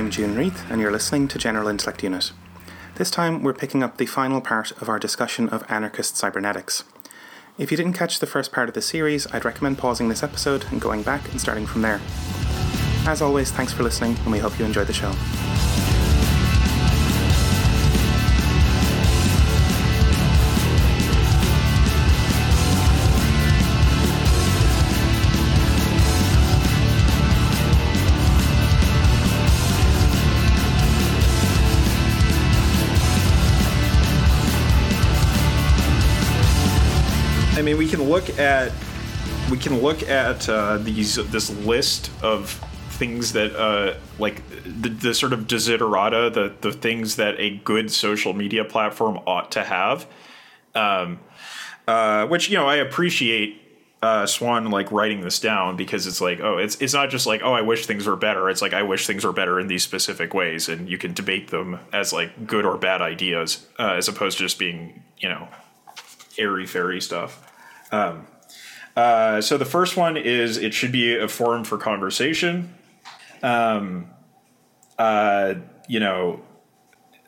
I'm June Reith, and you're listening to General Intellect Unit. This time, we're picking up the final part of our discussion of anarchist cybernetics. If you didn't catch the first part of the series, I'd recommend pausing this episode and going back and starting from there. As always, thanks for listening, and we hope you enjoy the show. Look at we can look at uh, these this list of things that uh, like the, the sort of desiderata, the the things that a good social media platform ought to have. Um, uh, which you know I appreciate uh, Swann like writing this down because it's like oh it's it's not just like oh I wish things were better. It's like I wish things were better in these specific ways, and you can debate them as like good or bad ideas uh, as opposed to just being you know airy fairy stuff. Um, uh, so the first one is it should be a forum for conversation. Um, uh, you know,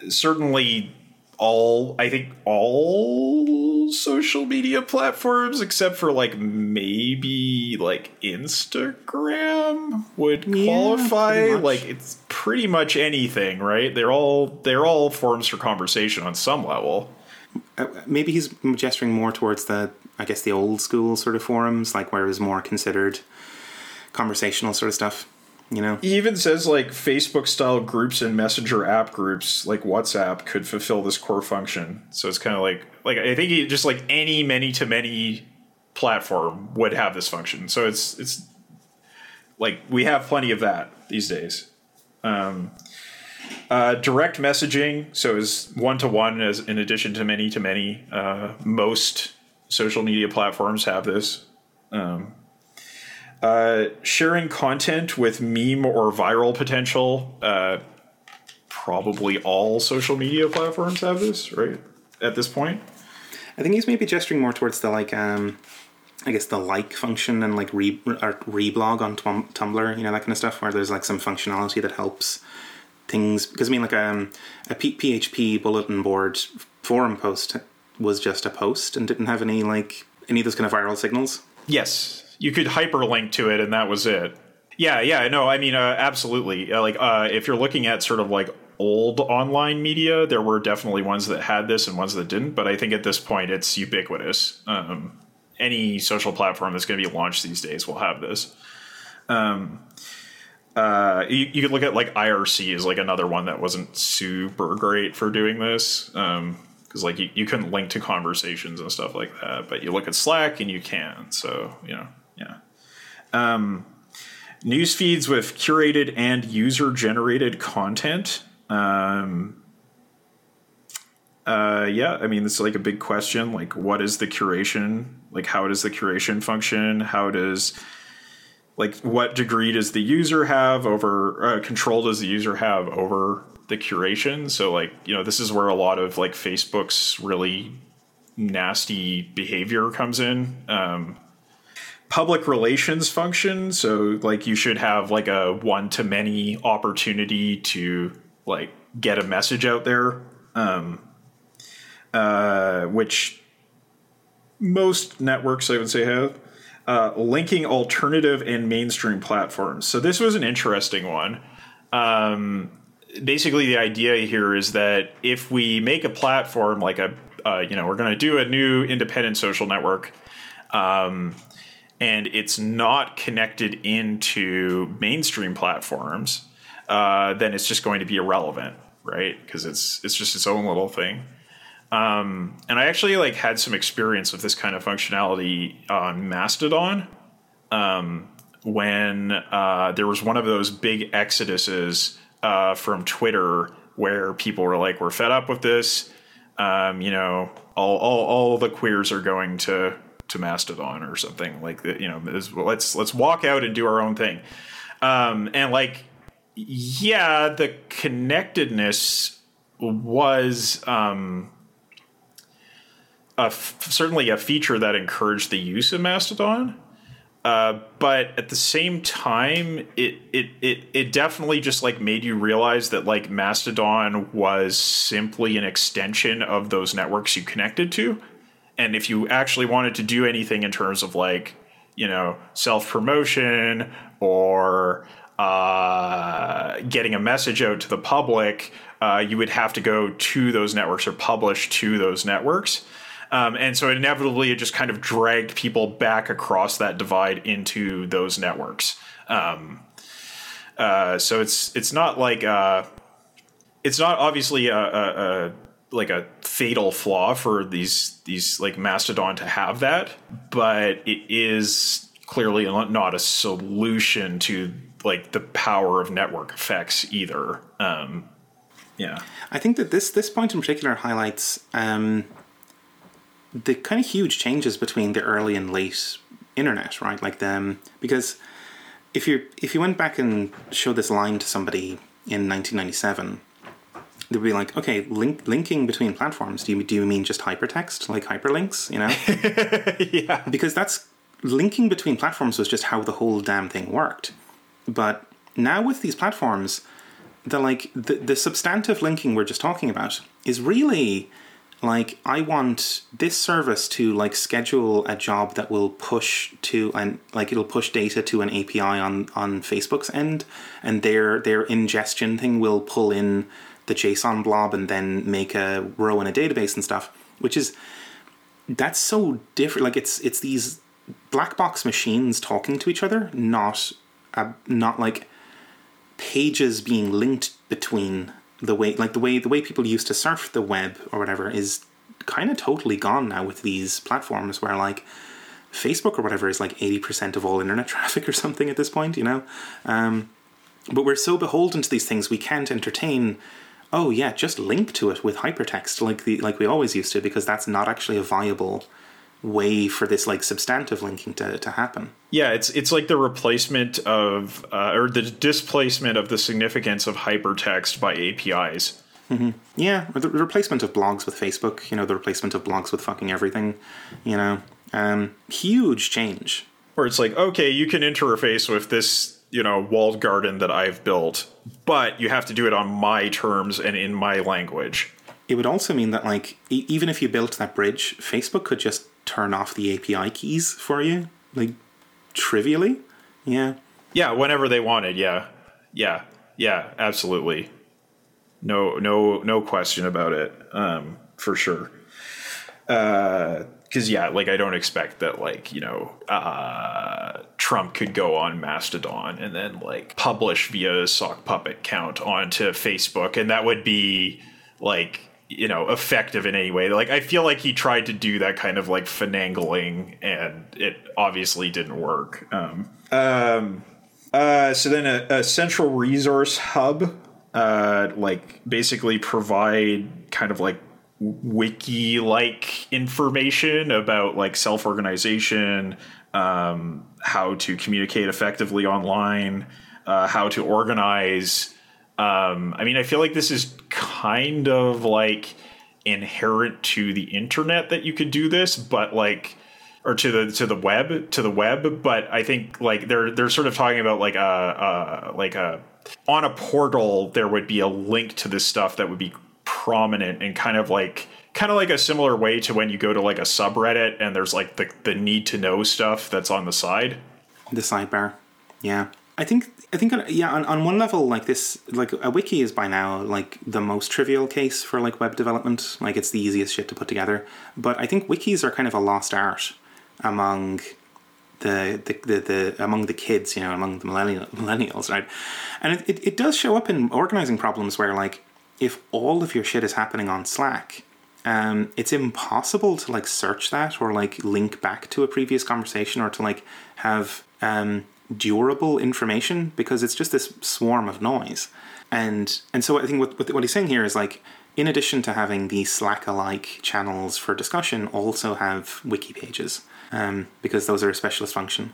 certainly all I think all social media platforms except for like maybe like Instagram would qualify. much. like it's pretty much anything, right? They're all they're all forums for conversation on some level. Uh, maybe he's gesturing more towards the, I guess, the old school sort of forums, like where it was more considered conversational sort of stuff. You know, He even says like Facebook style groups and messenger app groups like WhatsApp could fulfill this core function. So it's kind of like like I think he, just like any many to many platform would have this function. So it's it's like we have plenty of that these days. Um, uh, direct messaging, so is one to one as in addition to many to many. Uh, most social media platforms have this. Um, uh, sharing content with meme or viral potential. Uh, probably all social media platforms have this, right? At this point, I think he's maybe gesturing more towards the like, um, I guess the like function and like re or reblog on Tum- Tumblr, you know, that kind of stuff, where there's like some functionality that helps things. Because I mean, like um, a PHP bulletin board forum post was just a post and didn't have any like any of those kind of viral signals. yes, you could hyperlink to it, and that was it. Yeah, yeah, no, I mean, uh, absolutely. Uh, like, uh, if you're looking at sort of like old online media, there were definitely ones that had this and ones that didn't. But I think at this point, it's ubiquitous. Um, any social platform that's going to be launched these days will have this. Um, uh, you, you could look at like IRC is like another one that wasn't super great for doing this. Because like you, you couldn't link to conversations and stuff like that, but you look at Slack and you can. So you know, yeah. Um, news feeds with curated and user generated content. Um, uh, yeah, I mean, it's like a big question. Like, what is the curation? Like, how does the curation function? How does like what degree does the user have over uh, control does the user have over the curation so like you know this is where a lot of like facebook's really nasty behavior comes in um, public relations function so like you should have like a one to many opportunity to like get a message out there um, uh, which most networks i would say have uh, linking alternative and mainstream platforms. So this was an interesting one. Um, basically, the idea here is that if we make a platform like a, uh, you know, we're going to do a new independent social network, um, and it's not connected into mainstream platforms, uh, then it's just going to be irrelevant, right? Because it's it's just its own little thing. Um, and I actually like had some experience with this kind of functionality on Mastodon um, when uh, there was one of those big exoduses uh, from Twitter where people were like, "We're fed up with this." Um, you know, all, all all the queers are going to to Mastodon or something like that. You know, is- let's let's walk out and do our own thing. Um, and like, yeah, the connectedness was um, a f- certainly a feature that encouraged the use of Mastodon. Uh, but at the same time, it, it it it definitely just like made you realize that like Mastodon was simply an extension of those networks you connected to, and if you actually wanted to do anything in terms of like you know self promotion or uh, getting a message out to the public, uh, you would have to go to those networks or publish to those networks. Um, and so inevitably, it just kind of dragged people back across that divide into those networks. Um, uh, so it's it's not like uh, it's not obviously a, a, a, like a fatal flaw for these these like Mastodon to have that, but it is clearly not a solution to like the power of network effects either. Um, yeah, I think that this this point in particular highlights. Um, the kind of huge changes between the early and late internet, right? Like them because if you if you went back and showed this line to somebody in 1997, they'd be like, okay, link, linking between platforms. Do you do you mean just hypertext, like hyperlinks? You know? yeah. Because that's linking between platforms was just how the whole damn thing worked. But now with these platforms, the like the, the substantive linking we're just talking about is really like i want this service to like schedule a job that will push to and like it'll push data to an api on on facebook's end and their their ingestion thing will pull in the json blob and then make a row in a database and stuff which is that's so different like it's it's these black box machines talking to each other not uh, not like pages being linked between the way like the way the way people used to surf the web or whatever is kind of totally gone now with these platforms where like Facebook or whatever is like 80% of all internet traffic or something at this point, you know? Um, but we're so beholden to these things we can't entertain oh yeah, just link to it with hypertext like the like we always used to because that's not actually a viable way for this like substantive linking to, to happen. Yeah, it's it's like the replacement of uh, or the displacement of the significance of hypertext by APIs. Mm-hmm. Yeah, or the replacement of blogs with Facebook. You know, the replacement of blogs with fucking everything. You know, um, huge change. Where it's like, okay, you can interface with this, you know, walled garden that I've built, but you have to do it on my terms and in my language. It would also mean that, like, e- even if you built that bridge, Facebook could just turn off the API keys for you, like, trivially. Yeah. Yeah, whenever they wanted. Yeah. Yeah. Yeah, absolutely. No, no, no question about it. Um, for sure. Uh, because yeah, like I don't expect that like you know uh, Trump could go on Mastodon and then like publish via sock puppet count onto Facebook, and that would be like you know effective in any way. Like I feel like he tried to do that kind of like finagling, and it obviously didn't work. Um, um, uh, so then a, a central resource hub, uh, like basically provide kind of like wiki like information about like self organization, um, how to communicate effectively online, uh, how to organize. Um, I mean, I feel like this is kind of like inherent to the internet that you could do this, but like or to the to the web to the web but i think like they're they're sort of talking about like a, a like a on a portal there would be a link to this stuff that would be prominent and kind of like kind of like a similar way to when you go to like a subreddit and there's like the, the need to know stuff that's on the side. The sidebar. Yeah. I think i think yeah on, on one level like this like a wiki is by now like the most trivial case for like web development like it's the easiest shit to put together but i think wikis are kind of a lost art among the, the, the, the, among the kids, you know, among the millennial, millennials, right? And it, it, it does show up in organizing problems where, like, if all of your shit is happening on Slack, um, it's impossible to like search that or like link back to a previous conversation or to like have um, durable information because it's just this swarm of noise. And and so I think what what he's saying here is like in addition to having the Slack alike channels for discussion, also have wiki pages um, because those are a specialist function.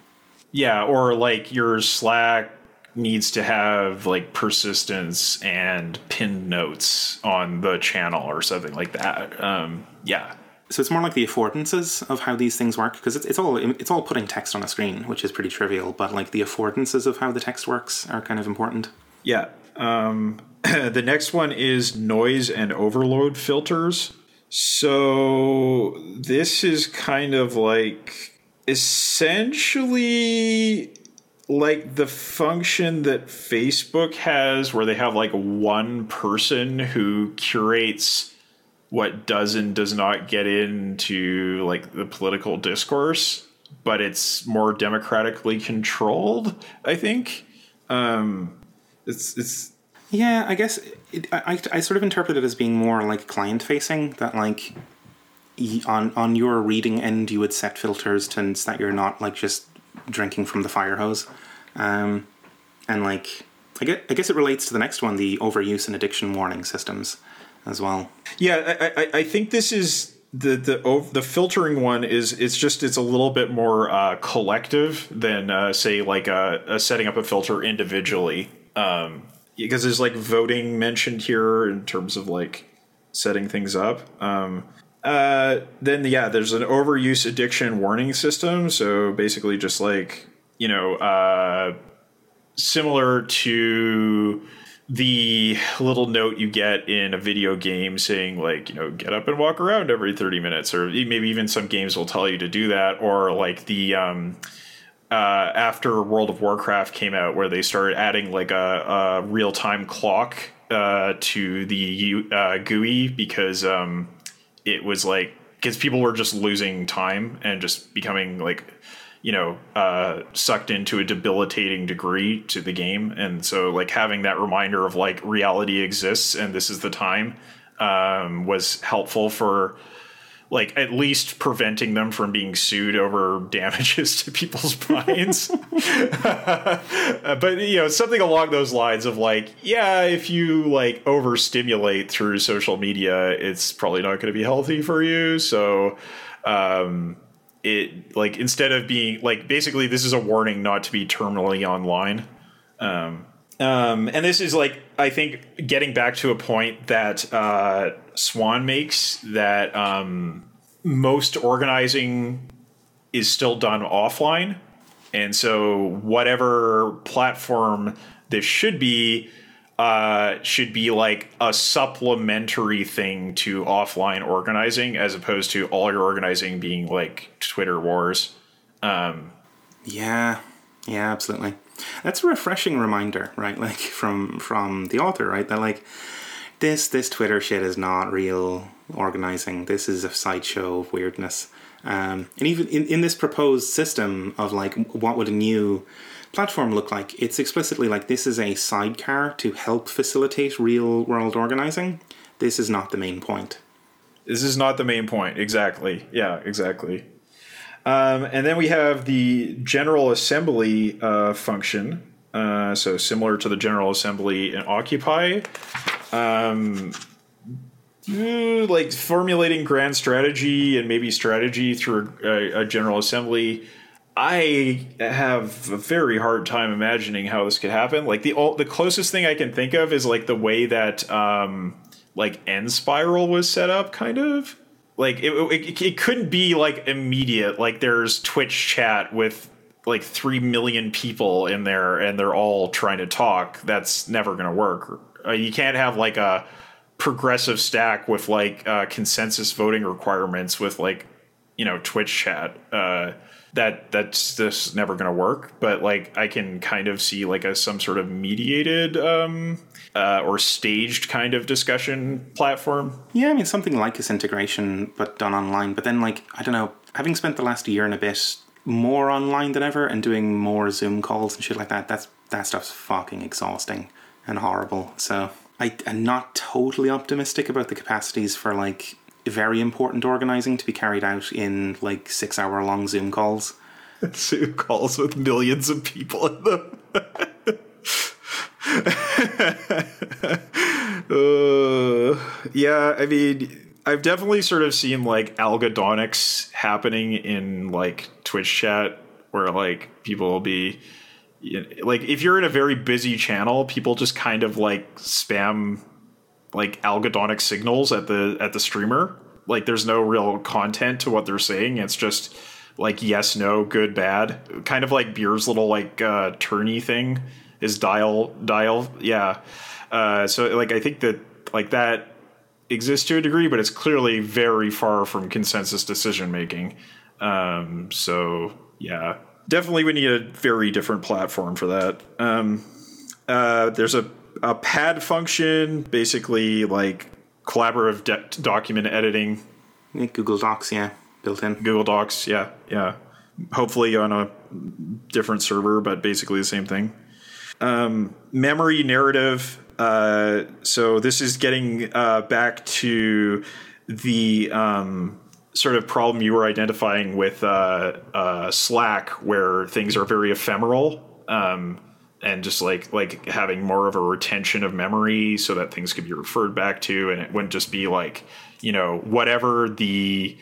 Yeah, or like your Slack needs to have like persistence and pinned notes on the channel or something like that. Um, yeah. So it's more like the affordances of how these things work because it's, it's all it's all putting text on a screen which is pretty trivial but like the affordances of how the text works are kind of important Yeah. Um, the next one is noise and overload filters. So this is kind of like essentially like the function that Facebook has where they have like one person who curates what does and does not get into like the political discourse, but it's more democratically controlled, I think. Um it's it's yeah i guess it, I, I sort of interpret it as being more like client facing that like on on your reading end you would set filters to so that you're not like just drinking from the fire hose um and like I guess, I guess it relates to the next one the overuse and addiction warning systems as well Yeah, I, I, I think this is the the the filtering one is it's just it's a little bit more uh, collective than uh, say like a, uh, setting up a filter individually. Um, because there's like voting mentioned here in terms of like setting things up. Um, uh, then yeah, there's an overuse addiction warning system. So basically, just like you know, uh, similar to the little note you get in a video game saying like you know get up and walk around every 30 minutes or maybe even some games will tell you to do that or like the um uh, after World of Warcraft came out, where they started adding like a, a real time clock uh, to the uh, GUI because um, it was like because people were just losing time and just becoming like you know uh, sucked into a debilitating degree to the game, and so like having that reminder of like reality exists and this is the time um, was helpful for like at least preventing them from being sued over damages to people's minds. but you know, something along those lines of like, yeah, if you like overstimulate through social media, it's probably not going to be healthy for you. So, um, it like instead of being like basically this is a warning not to be terminally online. Um, um, and this is like I think getting back to a point that uh, Swann makes that um, most organizing is still done offline, and so whatever platform this should be uh, should be like a supplementary thing to offline organizing, as opposed to all your organizing being like Twitter wars. Um, Yeah, yeah, absolutely. That's a refreshing reminder, right? Like from from the author, right? That like this this Twitter shit is not real organizing. This is a sideshow of weirdness. Um, and even in, in this proposed system of like what would a new platform look like, it's explicitly like this is a sidecar to help facilitate real world organizing. This is not the main point. This is not the main point. Exactly. Yeah, exactly. Um, and then we have the General Assembly uh, function. Uh, so similar to the General Assembly in Occupy. Um, like formulating grand strategy and maybe strategy through a, a General Assembly. I have a very hard time imagining how this could happen. Like the the closest thing I can think of is like the way that um, like Enspiral was set up, kind of like it, it, it couldn't be like immediate. Like there's Twitch chat with like three million people in there, and they're all trying to talk. That's never to work. Uh, you can't have like a progressive stack with like uh, consensus voting requirements with like you know Twitch chat. Uh, that that's just never going to work. But like I can kind of see like a some sort of mediated um, uh, or staged kind of discussion platform. Yeah, I mean something like this integration, but done online. But then, like I don't know, having spent the last year and a bit more online than ever and doing more Zoom calls and shit like that, that's that stuff's fucking exhausting and horrible. So I am not totally optimistic about the capacities for like very important organizing to be carried out in like six hour long Zoom calls. Zoom calls with millions of people in them. uh, yeah, I mean, I've definitely sort of seen like algedonics happening in like Twitch chat where like people will be like if you're in a very busy channel, people just kind of like spam like algedonic signals at the at the streamer like there's no real content to what they're saying. It's just like yes, no, good, bad. Kind of like Beer's little like uh, tourney thing is dial dial. Yeah. Uh, so like I think that like that exists to a degree, but it's clearly very far from consensus decision making. Um, so yeah, definitely we need a very different platform for that. Um, uh, there's a, a pad function, basically like collaborative de- document editing. Google Docs, yeah, built in. Google Docs, yeah, yeah. Hopefully on a different server, but basically the same thing. Um, memory narrative. Uh, so this is getting uh, back to the um, sort of problem you were identifying with uh, uh, Slack, where things are very ephemeral. Um, and just like like having more of a retention of memory so that things could be referred back to and it wouldn't just be like you know whatever the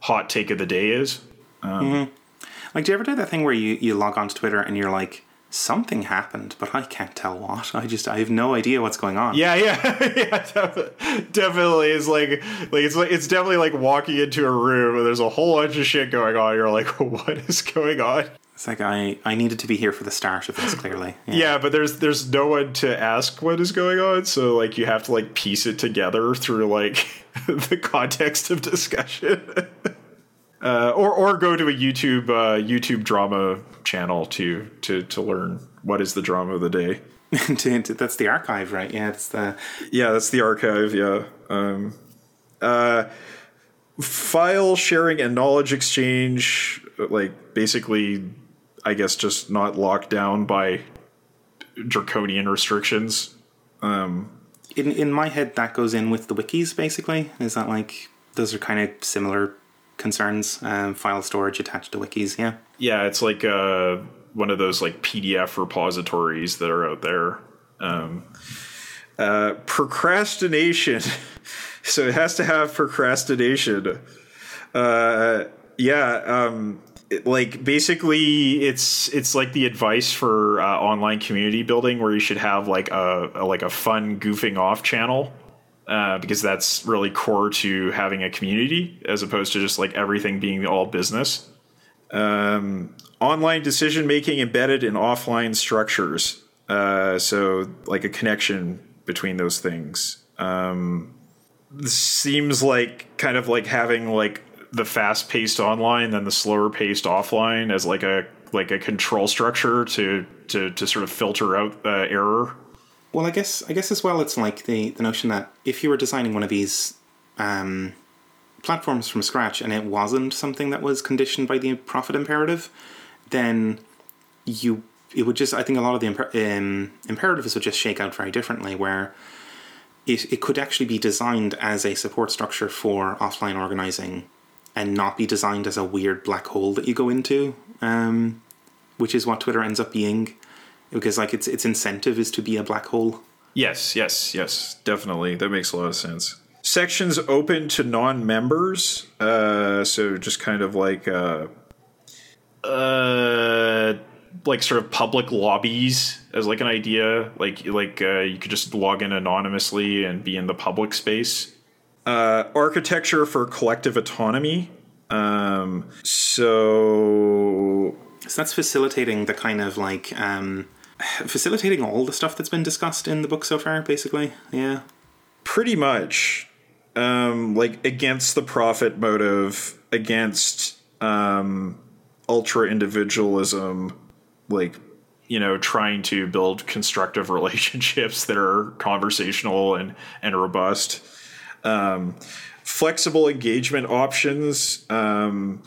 hot take of the day is um, mm-hmm. like do you ever do that thing where you, you log on to twitter and you're like something happened but i can't tell what i just i have no idea what's going on yeah yeah yeah definitely it's like like it's like it's definitely like walking into a room and there's a whole bunch of shit going on you're like what is going on it's like I, I needed to be here for the start of this clearly. Yeah. yeah. but there's there's no one to ask what is going on, so like you have to like piece it together through like the context of discussion. Uh, or or go to a YouTube uh, YouTube drama channel to to to learn what is the drama of the day. that's the archive, right? Yeah, it's the yeah, that's the archive. Yeah. Um, uh, file sharing and knowledge exchange, like basically I guess just not locked down by draconian restrictions. Um, in in my head, that goes in with the wikis. Basically, is that like those are kind of similar concerns? Um, file storage attached to wikis. Yeah. Yeah, it's like uh, one of those like PDF repositories that are out there. Um, uh, procrastination. so it has to have procrastination. Uh, yeah. Um, like basically it's it's like the advice for uh, online community building where you should have like a, a like a fun goofing off channel uh, because that's really core to having a community as opposed to just like everything being all business um, online decision making embedded in offline structures uh, so like a connection between those things um, seems like kind of like having like the fast paced online than the slower paced offline as like a like a control structure to to to sort of filter out uh, error. Well, I guess I guess as well, it's like the the notion that if you were designing one of these um, platforms from scratch and it wasn't something that was conditioned by the profit imperative, then you it would just I think a lot of the imper- um, imperatives would just shake out very differently. Where it, it could actually be designed as a support structure for offline organizing and not be designed as a weird black hole that you go into, um, which is what Twitter ends up being, because like its its incentive is to be a black hole. Yes, yes, yes, definitely. That makes a lot of sense. Sections open to non-members, uh, so just kind of like uh, uh, like sort of public lobbies as like an idea. Like like uh, you could just log in anonymously and be in the public space uh, architecture for collective autonomy. Um, so, so that's facilitating the kind of like um, facilitating all the stuff that's been discussed in the book so far. Basically, yeah, pretty much. Um, like against the profit motive, against um, ultra individualism, like you know trying to build constructive relationships that are conversational and and robust um, flexible engagement options. Um,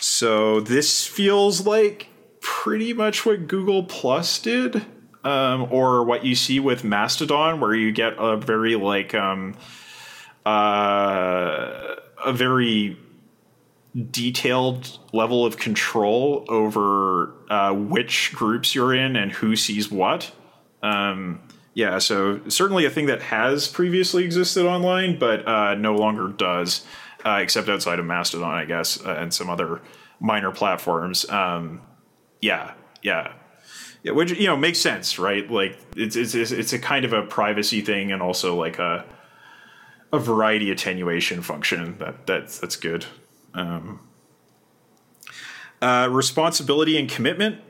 so this feels like pretty much what Google Plus did, um, or what you see with Mastodon, where you get a very like um, uh, a very detailed level of control over uh, which groups you're in and who sees what. Um, yeah, so certainly a thing that has previously existed online, but uh, no longer does, uh, except outside of Mastodon, I guess, uh, and some other minor platforms. Um, yeah, yeah, yeah, which you know makes sense, right? Like it's it's it's a kind of a privacy thing, and also like a a variety attenuation function. That that's that's good. Um, uh, responsibility and commitment.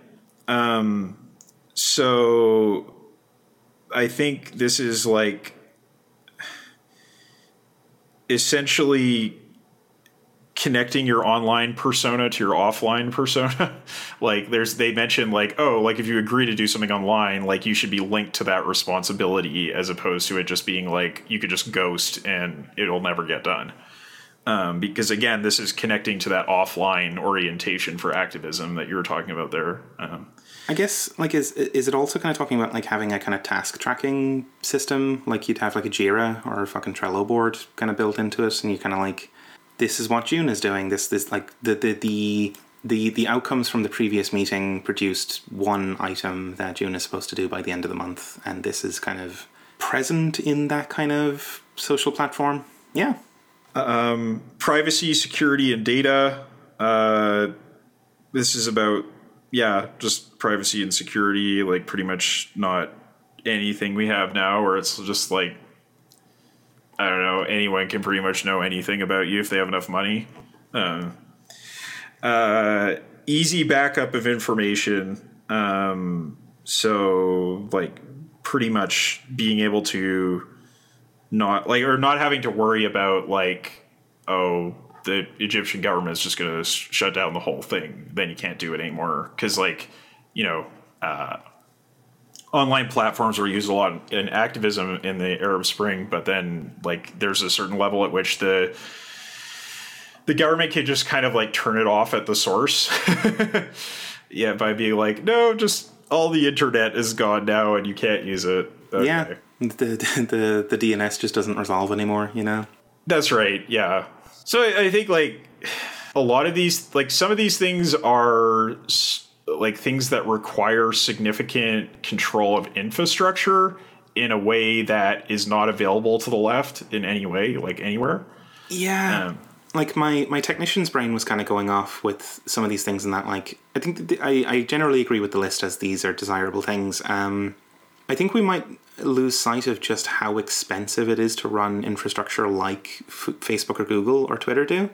Um, so I think this is like essentially connecting your online persona to your offline persona? Like there's they mentioned like oh like if you agree to do something online like you should be linked to that responsibility as opposed to it just being like you could just ghost and it'll never get done. Um, because again this is connecting to that offline orientation for activism that you were talking about there. Um, I guess like is is it also kind of talking about like having a kind of task tracking system? Like you'd have like a Jira or a fucking Trello board kind of built into it and you kind of like this is what June is doing. This this like the the the the the outcomes from the previous meeting produced one item that June is supposed to do by the end of the month, and this is kind of present in that kind of social platform. Yeah. Um, privacy, security, and data. Uh, this is about yeah, just privacy and security. Like pretty much not anything we have now, where it's just like I don't know, anyone can pretty much know anything about you if they have enough money. Um, uh, easy backup of information. Um, so, like, pretty much being able to not, like, or not having to worry about, like, oh, the Egyptian government is just going to shut down the whole thing. Then you can't do it anymore. Because, like, you know, uh, online platforms were used a lot in activism in the Arab Spring, but then like there's a certain level at which the the government can just kind of like turn it off at the source. yeah, by being like, no, just all the internet is gone now and you can't use it. Okay. Yeah, the, the the DNS just doesn't resolve anymore. You know. That's right. Yeah. So I, I think like a lot of these, like some of these things are. St- like things that require significant control of infrastructure in a way that is not available to the left in any way, like anywhere. Yeah. Um, like my my technician's brain was kind of going off with some of these things and that like I think the, I I generally agree with the list as these are desirable things. Um, I think we might lose sight of just how expensive it is to run infrastructure like F- Facebook or Google or Twitter do.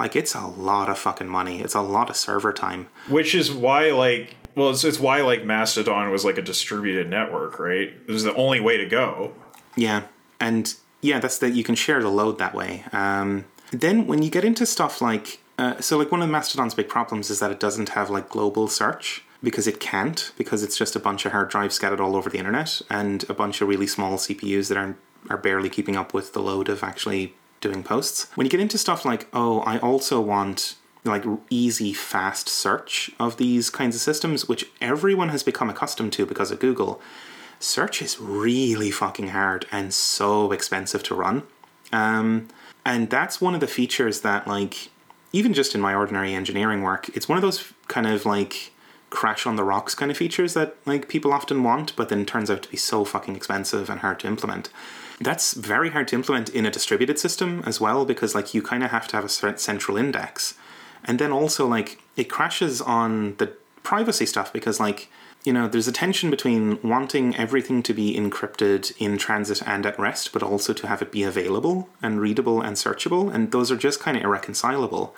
Like it's a lot of fucking money. It's a lot of server time. Which is why like well it's, it's why like Mastodon was like a distributed network, right? It was the only way to go. Yeah. And yeah, that's that you can share the load that way. Um, then when you get into stuff like uh, so like one of Mastodon's big problems is that it doesn't have like global search because it can't because it's just a bunch of hard drives scattered all over the internet and a bunch of really small CPUs that are are barely keeping up with the load of actually doing posts. When you get into stuff like, oh, I also want like easy, fast search of these kinds of systems, which everyone has become accustomed to because of Google, search is really fucking hard and so expensive to run. Um, and that's one of the features that, like, even just in my ordinary engineering work, it's one of those kind of like crash on the rocks kind of features that like people often want, but then turns out to be so fucking expensive and hard to implement. That's very hard to implement in a distributed system as well because like you kind of have to have a central index. And then also like it crashes on the privacy stuff because like you know there's a tension between wanting everything to be encrypted in transit and at rest but also to have it be available and readable and searchable and those are just kind of irreconcilable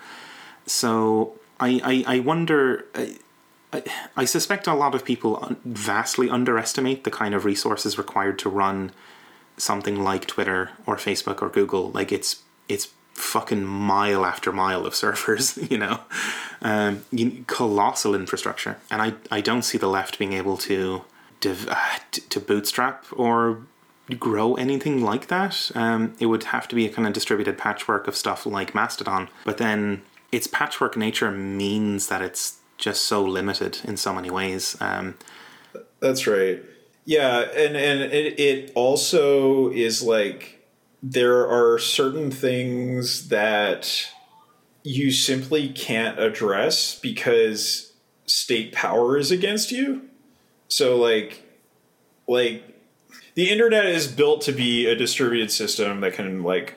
so i i, I wonder I, I, I suspect a lot of people vastly underestimate the kind of resources required to run something like Twitter or Facebook or Google, like it's it's fucking mile after mile of servers, you know, um, you, colossal infrastructure, and I I don't see the left being able to div- uh, to bootstrap or grow anything like that. Um, it would have to be a kind of distributed patchwork of stuff like Mastodon, but then its patchwork nature means that it's just so limited in so many ways. Um, That's right. Yeah, and and it, it also is like there are certain things that you simply can't address because state power is against you. So like like the internet is built to be a distributed system that can like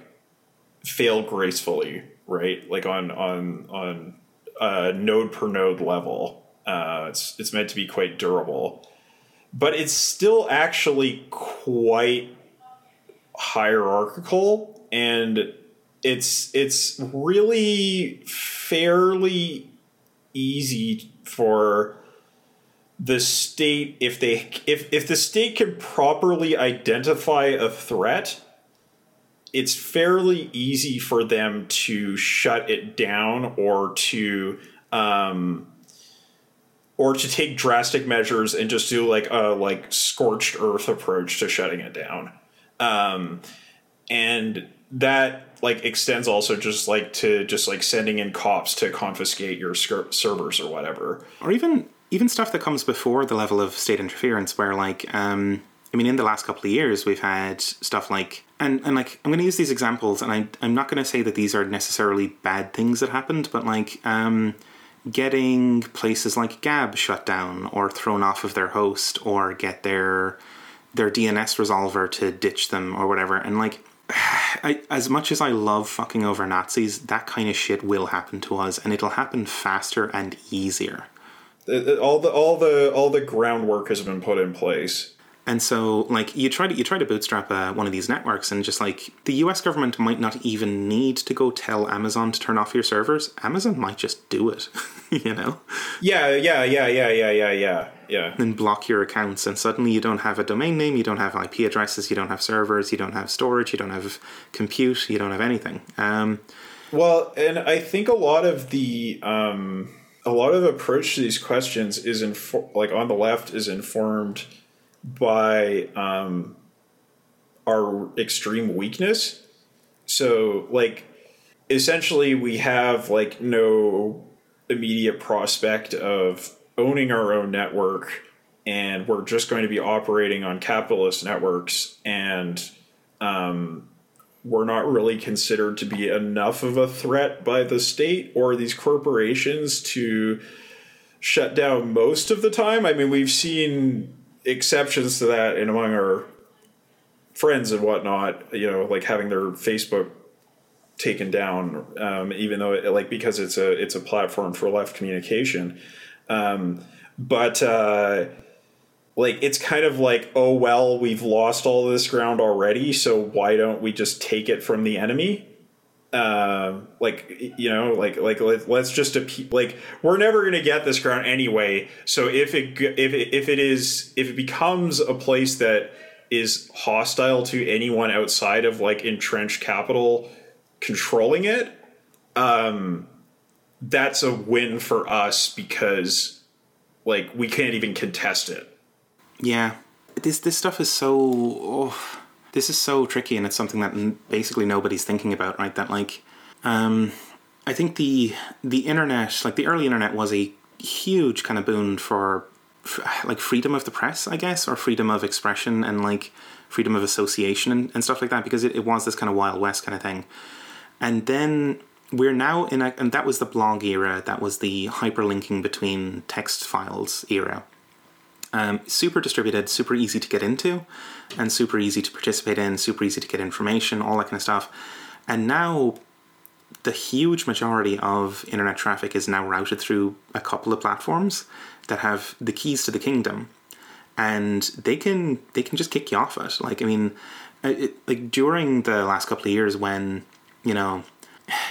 fail gracefully, right? Like on on on a node per node level. Uh, it's it's meant to be quite durable but it's still actually quite hierarchical and it's it's really fairly easy for the state if they if if the state can properly identify a threat it's fairly easy for them to shut it down or to um, or to take drastic measures and just do like a like scorched earth approach to shutting it down. Um, and that like extends also just like to just like sending in cops to confiscate your servers or whatever. Or even even stuff that comes before the level of state interference where like um i mean in the last couple of years we've had stuff like and and like i'm going to use these examples and I, i'm not going to say that these are necessarily bad things that happened but like um getting places like gab shut down or thrown off of their host or get their their dns resolver to ditch them or whatever and like I, as much as I love fucking over Nazis, that kind of shit will happen to us, and it'll happen faster and easier. All the all the all the groundwork has been put in place. And so, like, you try to you try to bootstrap uh, one of these networks, and just like the U.S. government might not even need to go tell Amazon to turn off your servers. Amazon might just do it, you know? Yeah, yeah, yeah, yeah, yeah, yeah, yeah, yeah. And block your accounts, and suddenly you don't have a domain name, you don't have IP addresses, you don't have servers, you don't have storage, you don't have compute, you don't have anything. Um, well, and I think a lot of the um, a lot of approach to these questions is in like on the left is informed by um, our extreme weakness. So, like, essentially, we have like no immediate prospect of owning our own network, and we're just going to be operating on capitalist networks, and um, we're not really considered to be enough of a threat by the state or these corporations to shut down most of the time. I mean, we've seen exceptions to that and among our friends and whatnot, you know, like having their Facebook taken down, um, even though it, like because it's a it's a platform for left communication. Um, but uh, like it's kind of like, oh well, we've lost all this ground already, so why don't we just take it from the enemy? Uh, like you know like like let's just like we're never going to get this ground anyway. So if it if it, if it is if it becomes a place that is hostile to anyone outside of like entrenched capital controlling it um that's a win for us because like we can't even contest it. Yeah. This this stuff is so oh this is so tricky, and it's something that basically nobody's thinking about, right? That like, um, I think the the internet, like the early internet, was a huge kind of boon for, like freedom of the press, I guess, or freedom of expression and like freedom of association and, and stuff like that, because it, it was this kind of wild west kind of thing. And then we're now in a, and that was the blog era, that was the hyperlinking between text files era. Um, super distributed, super easy to get into, and super easy to participate in, super easy to get information, all that kind of stuff. And now, the huge majority of internet traffic is now routed through a couple of platforms that have the keys to the kingdom, and they can they can just kick you off it. Like I mean, it, like during the last couple of years when you know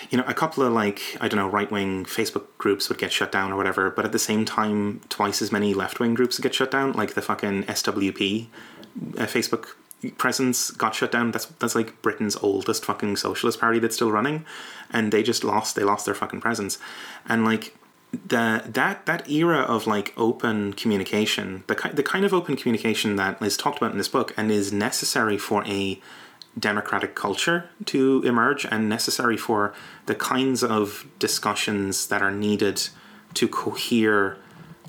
you know, a couple of like I don't know right wing Facebook groups would get shut down or whatever, but at the same time, twice as many left wing groups get shut down, like the fucking SWP uh, Facebook presence got shut down. That's that's like Britain's oldest fucking socialist party that's still running, and they just lost. They lost their fucking presence, and like the that that era of like open communication, the the kind of open communication that is talked about in this book and is necessary for a democratic culture to emerge and necessary for the kinds of discussions that are needed to cohere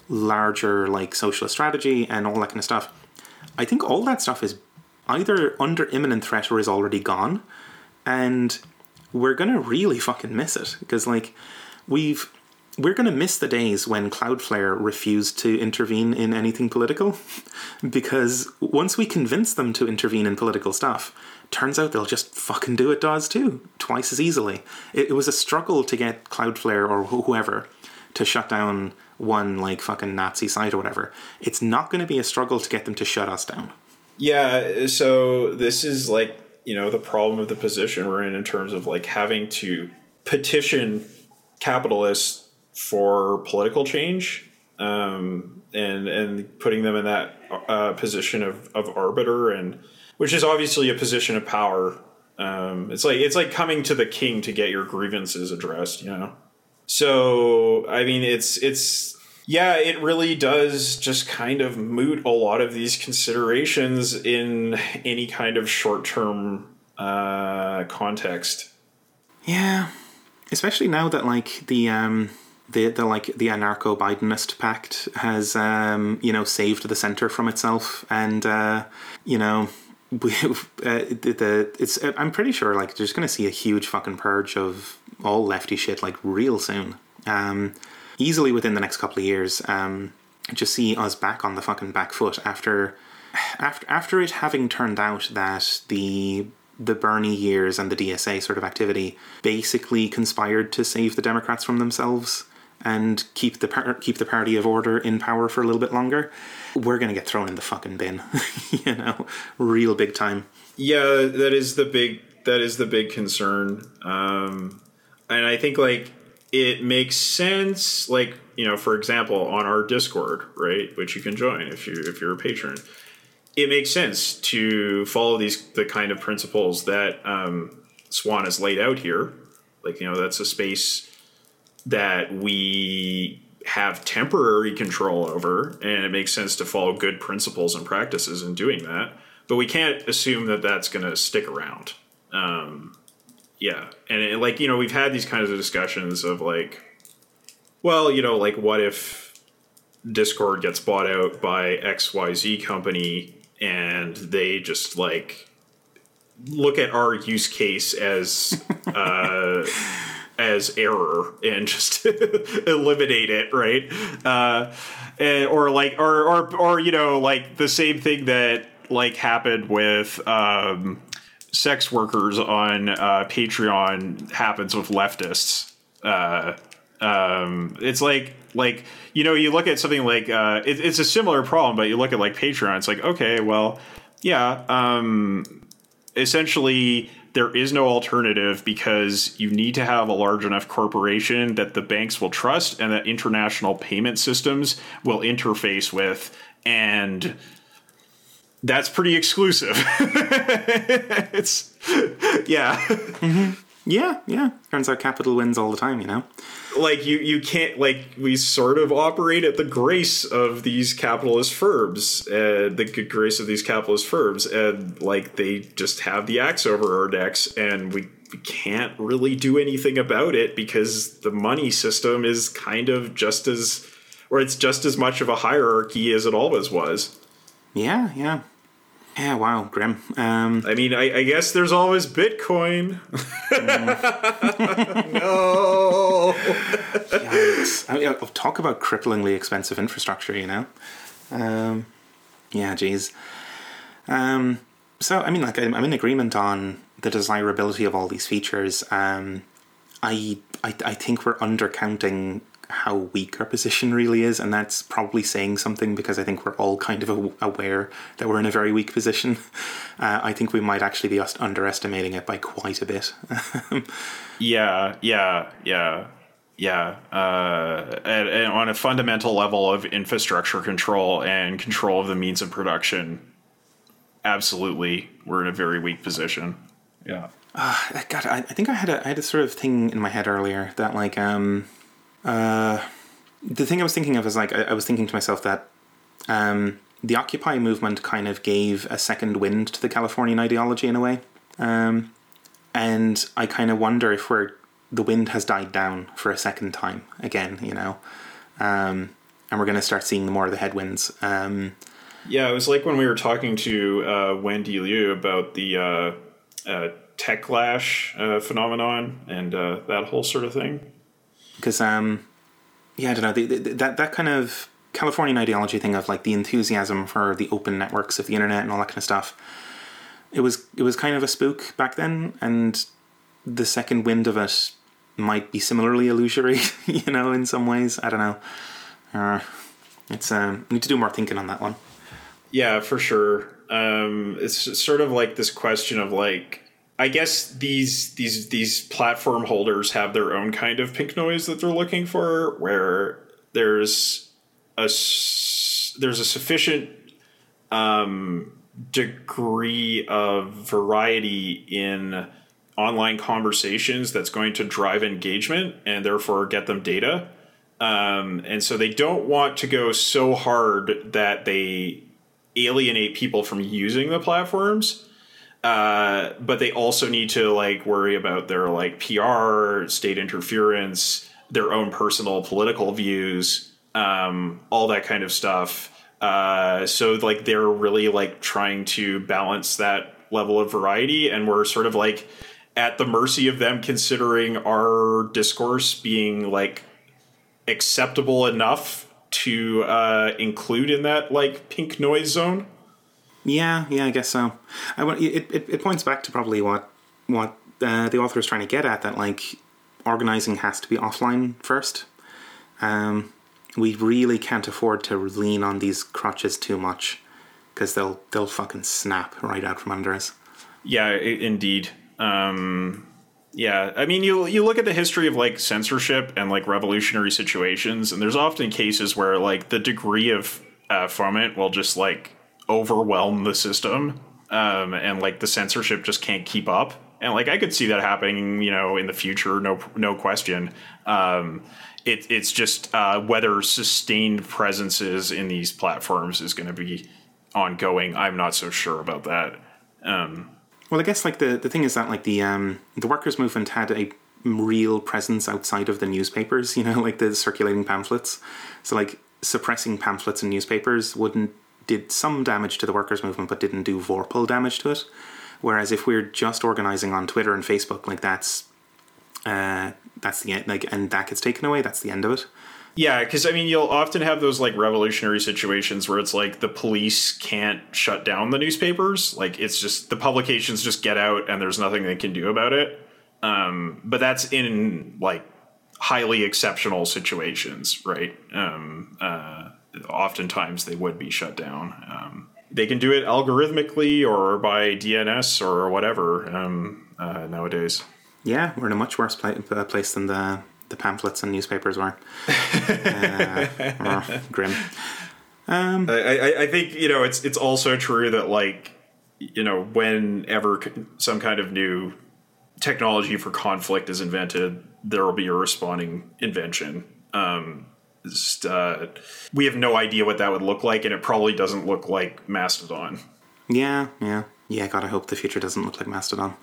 larger like socialist strategy and all that kind of stuff. I think all that stuff is either under imminent threat or is already gone. And we're gonna really fucking miss it. Because like we've we're to miss the days when Cloudflare refused to intervene in anything political because once we convince them to intervene in political stuff, turns out they'll just fucking do it does too, twice as easily. It, it was a struggle to get Cloudflare or wh- whoever to shut down one like fucking Nazi site or whatever. It's not going to be a struggle to get them to shut us down. Yeah, so this is like you know the problem of the position we're in in terms of like having to petition capitalists for political change um, and and putting them in that uh, position of, of arbiter and which is obviously a position of power. Um, it's like it's like coming to the king to get your grievances addressed you know? So i mean it's it's yeah it really does just kind of moot a lot of these considerations in any kind of short-term uh, context. Yeah, especially now that like the um the the like the anarcho Bidenist pact has um you know saved the center from itself, and uh, you know. We, uh, the, the it's I'm pretty sure like there's gonna see a huge fucking purge of all lefty shit like real soon, um, easily within the next couple of years. Um, just see us back on the fucking back foot after after after it having turned out that the the Bernie years and the DSA sort of activity basically conspired to save the Democrats from themselves and keep the par- keep the party of order in power for a little bit longer. We're gonna get thrown in the fucking bin, you know, real big time. Yeah, that is the big that is the big concern. Um, and I think like it makes sense like, you know, for example, on our Discord, right, which you can join if you if you're a patron. It makes sense to follow these the kind of principles that um, Swann has laid out here. Like, you know, that's a space that we have temporary control over, and it makes sense to follow good principles and practices in doing that. But we can't assume that that's going to stick around. Um, yeah, and it, like you know, we've had these kinds of discussions of like, well, you know, like what if Discord gets bought out by X Y Z company, and they just like look at our use case as uh, as error and just eliminate it, right? Uh, and, or like, or, or or you know, like the same thing that like happened with um, sex workers on uh, Patreon happens with leftists. Uh, um, it's like like you know you look at something like uh, it, it's a similar problem, but you look at like Patreon. It's like okay, well, yeah. Um, essentially there is no alternative because you need to have a large enough corporation that the banks will trust and that international payment systems will interface with and that's pretty exclusive it's yeah mm-hmm. Yeah, yeah. Turns out capital wins all the time, you know. Like you you can't like we sort of operate at the grace of these capitalist firms uh, the grace of these capitalist firms and like they just have the axe over our necks and we, we can't really do anything about it because the money system is kind of just as or it's just as much of a hierarchy as it always was Yeah, yeah. Yeah, wow, grim. Um, i mean i, I guess there's always bitcoin no yikes. I mean, I'll talk about cripplingly expensive infrastructure, you know. Um, yeah, geez. Um, so, I mean, like, I'm, I'm in agreement on the desirability of all these features. Um, I, I, I think we're undercounting how weak our position really is, and that's probably saying something because I think we're all kind of aware that we're in a very weak position. Uh, I think we might actually be just underestimating it by quite a bit. Yeah, yeah, yeah, yeah. Uh, and, and on a fundamental level of infrastructure control and control of the means of production, absolutely, we're in a very weak position. Yeah. God, I, I think I had a I had a sort of thing in my head earlier that like um uh the thing I was thinking of is like I, I was thinking to myself that um the Occupy movement kind of gave a second wind to the Californian ideology in a way, um, and I kind of wonder if we're the wind has died down for a second time again, you know, um, and we're going to start seeing more of the headwinds. Um, Yeah, it was like when we were talking to uh, Wendy Liu about the uh, uh, techlash uh, phenomenon and that whole sort of thing. Because um yeah i don't know the, the, that that kind of californian ideology thing of like the enthusiasm for the open networks of the internet and all that kind of stuff it was it was kind of a spook back then and the second wind of it might be similarly illusory you know in some ways i don't know uh, it's um need to do more thinking on that one Yeah, for sure. Um, it's sort of like this question of like I guess these these these platform holders have their own kind of pink noise that they're looking for, where there's a there's a sufficient um, degree of variety in online conversations that's going to drive engagement and therefore get them data. Um, and so they don't want to go so hard that they alienate people from using the platforms. Uh, but they also need to like worry about their like PR, state interference, their own personal political views, um, all that kind of stuff. Uh, so like they're really like trying to balance that level of variety, and we're sort of like at the mercy of them considering our discourse being like acceptable enough to uh, include in that like pink noise zone. Yeah, yeah, I guess so. I it, it, it points back to probably what what uh, the author is trying to get at that like organizing has to be offline first. Um, we really can't afford to lean on these crutches too much because they'll they'll fucking snap right out from under us. Yeah, I- indeed. Um, yeah, I mean, you you look at the history of like censorship and like revolutionary situations, and there's often cases where like the degree of uh, foment will just like overwhelm the system, um, and like the censorship just can't keep up. And like I could see that happening, you know, in the future, no no question. Um, it, it's just uh, whether sustained presences in these platforms is going to be ongoing. I'm not so sure about that. Um, Well, I guess like the, the thing is that like the um, the workers' movement had a real presence outside of the newspapers. You know, like the circulating pamphlets. So like suppressing pamphlets and newspapers wouldn't did some damage to the workers' movement, but didn't do vorpal damage to it. Whereas if we're just organizing on Twitter and Facebook, like that's uh, that's the end. Like, and that gets taken away. That's the end of it. Yeah, because I mean, you'll often have those like revolutionary situations where it's like the police can't shut down the newspapers. Like it's just the publications just get out and there's nothing they can do about it. Um, but that's in like highly exceptional situations, right? Um, uh, oftentimes they would be shut down. Um, they can do it algorithmically or by DNS or whatever um, uh, nowadays. Yeah, we're in a much worse pla- uh, place than the the pamphlets and newspapers were. uh, grim. I, I, I think you know it's it's also true that like you know whenever some kind of new technology for conflict is invented, there will be a responding invention. Um, uh, we have no idea what that would look like, and it probably doesn't look like Mastodon. Yeah, yeah, yeah. God, I hope the future doesn't look like Mastodon.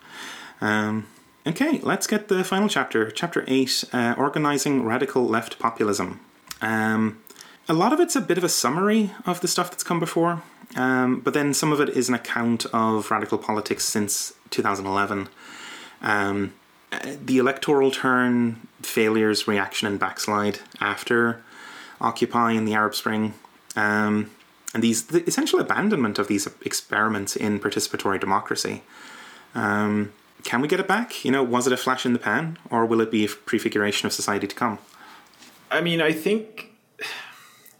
Um, okay, let's get the final chapter, chapter eight, uh, organizing radical left populism. Um, a lot of it's a bit of a summary of the stuff that's come before, um, but then some of it is an account of radical politics since 2011. Um, uh, the electoral turn, failures, reaction, and backslide after Occupy and the Arab Spring, um, and these the essential abandonment of these experiments in participatory democracy. Um, can we get it back? You know, was it a flash in the pan, or will it be a prefiguration of society to come? I mean, I think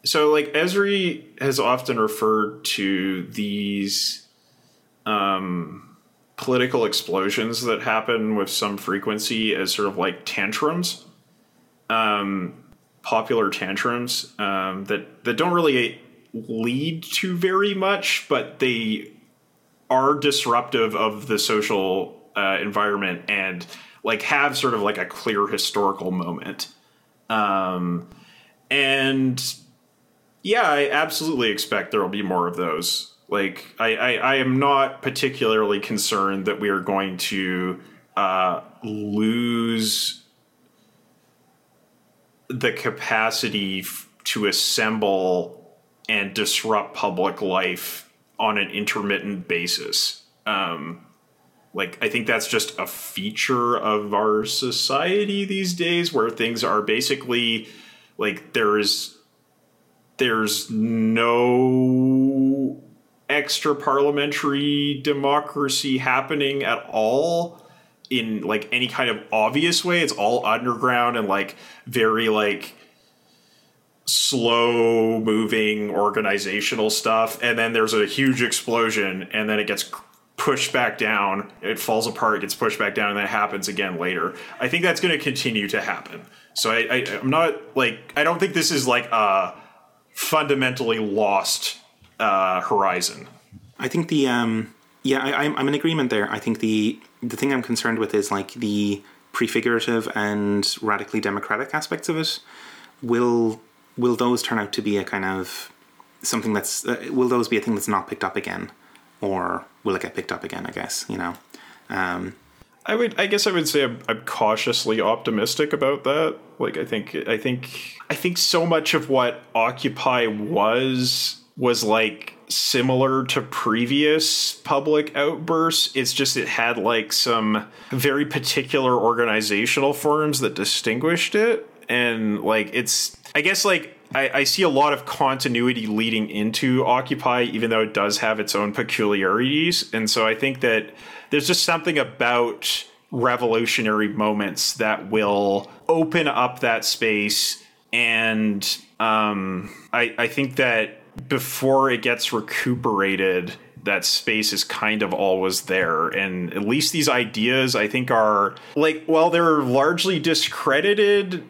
so. Like Esri has often referred to these um, political explosions that happen with some frequency as sort of like tantrums, um, popular tantrums um, that that don't really lead to very much, but they are disruptive of the social uh, environment and like have sort of like a clear historical moment. Um, and yeah, I absolutely expect there will be more of those. Like, I, I, I am not particularly concerned that we are going to uh, lose the capacity f- to assemble and disrupt public life on an intermittent basis. Um, like I think that's just a feature of our society these days where things are basically like there's there's no extra parliamentary democracy happening at all in like any kind of obvious way it's all underground and like very like slow moving organizational stuff and then there's a huge explosion and then it gets pushed back down it falls apart it gets pushed back down and then it happens again later. I think that's going to continue to happen. So I, I i'm not like i don't think this is like a fundamentally lost uh, horizon. I think the um, yeah, I, I'm I'm in agreement there. I think the the thing I'm concerned with is like the prefigurative and radically democratic aspects of it. Will will those turn out to be a kind of something that's uh, will those be a thing that's not picked up again, or will it get picked up again? I guess you know. Um, I would, I guess, I would say I'm, I'm, cautiously optimistic about that. Like, I think, I think, I think so much of what Occupy was was like similar to previous public outbursts. It's just it had like some very particular organizational forms that distinguished it. And like it's I guess like I, I, see a lot of continuity leading into Occupy, even though it does have its own peculiarities. And so I think that there's just something about revolutionary moments that will open up that space. And um, I, I think that before it gets recuperated, that space is kind of always there. And at least these ideas, I think, are like, while they're largely discredited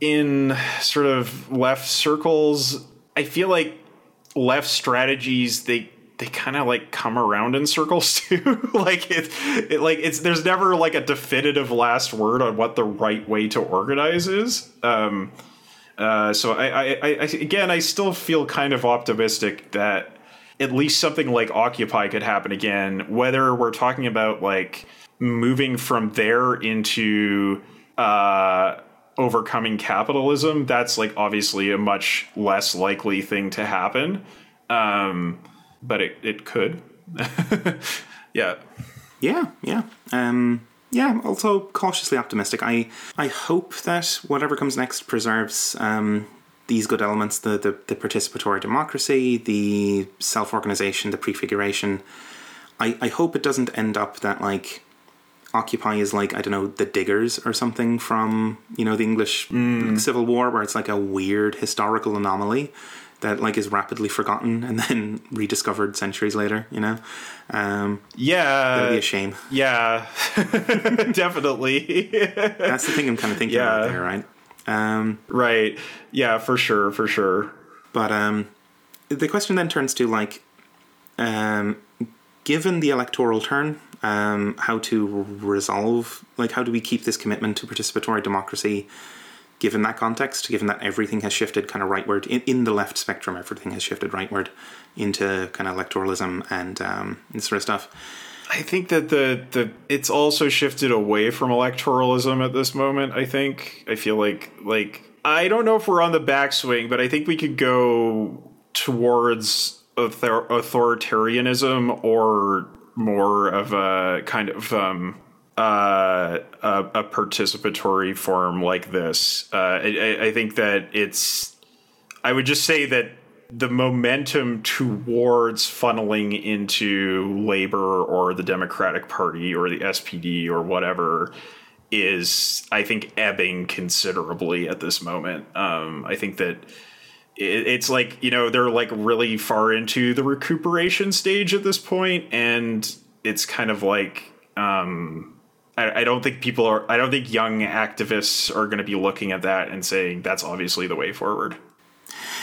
in sort of left circles, I feel like left strategies, they they kind of like come around in circles too. like it, it, like it's there's never like a definitive last word on what the right way to organize is. Um, uh, so I, I, I, again, I still feel kind of optimistic that at least something like Occupy could happen again. Whether we're talking about like moving from there into uh, overcoming capitalism, that's like obviously a much less likely thing to happen. Um, but it, it could. yeah. Yeah, yeah. Um, yeah, I'm also cautiously optimistic. I I hope that whatever comes next preserves um, these good elements: the, the the participatory democracy, the self organization, the prefiguration. I I hope it doesn't end up that like Occupy is like I don't know the Diggers or something from you know the English mm. Civil War, where it's like a weird historical anomaly that like is rapidly forgotten and then rediscovered centuries later. You know, um, yeah, that'd be a shame. Yeah, definitely. That's the thing I'm kind of thinking yeah. about there, right? Um, right. Yeah, for sure, for sure. But um, the question then turns to like, um, given the electoral turn, um, how to resolve like how do we keep this commitment to participatory democracy given that context, given that everything has shifted kind of rightward in, in the left spectrum, everything has shifted rightward into kind of electoralism and um, this sort of stuff. I think that the the it's also shifted away from electoralism at this moment. I think I feel like like I don't know if we're on the backswing, but I think we could go towards author- authoritarianism or more of a kind of um, uh, a, a, participatory form like this. Uh, I, I, think that it's. I would just say that the momentum towards funneling into Labor or the Democratic Party or the SPD or whatever is, I think, ebbing considerably at this moment. Um, I think that it's like you know they're like really far into the recuperation stage at this point, and it's kind of like. Um, I, I don't think people are. I don't think young activists are going to be looking at that and saying that's obviously the way forward.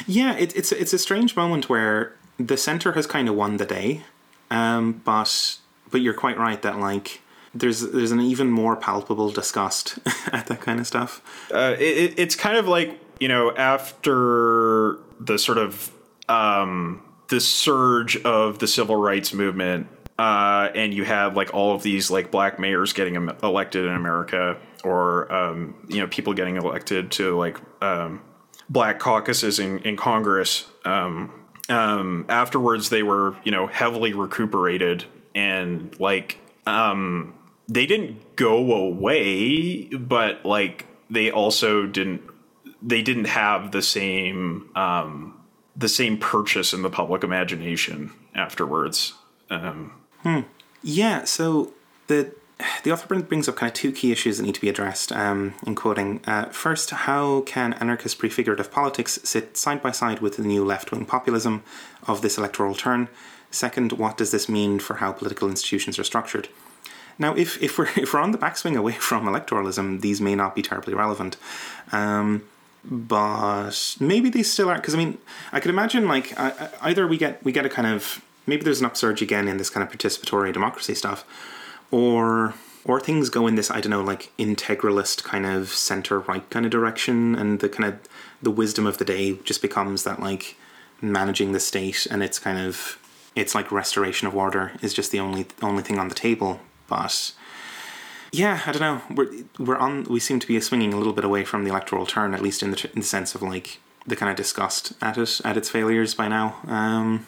Yeah, it, it's it's a strange moment where the center has kind of won the day, um, but but you're quite right that like there's there's an even more palpable disgust at that kind of stuff. Uh, it, it's kind of like you know after the sort of um, the surge of the civil rights movement uh, and you had like all of these like black mayors getting elected in America, or um, you know people getting elected to like um, black caucuses in, in Congress. Um, um afterwards, they were you know heavily recuperated, and like um, they didn't go away, but like they also didn't they didn't have the same the same purchase in the public imagination afterwards. Um, Hmm. Yeah. So the the author brings up kind of two key issues that need to be addressed. Um, in quoting, uh, first, how can anarchist prefigurative politics sit side by side with the new left wing populism of this electoral turn? Second, what does this mean for how political institutions are structured? Now, if, if we're if we're on the backswing away from electoralism, these may not be terribly relevant. Um, but maybe these still are because I mean I could imagine like uh, either we get we get a kind of maybe there's an upsurge again in this kind of participatory democracy stuff, or or things go in this I don't know like integralist kind of center right kind of direction, and the kind of the wisdom of the day just becomes that like managing the state and it's kind of it's like restoration of order is just the only only thing on the table, but yeah, I don't know. We're we're on. We seem to be swinging a little bit away from the electoral turn, at least in the in the sense of like the kind of disgust at it at its failures by now. Um,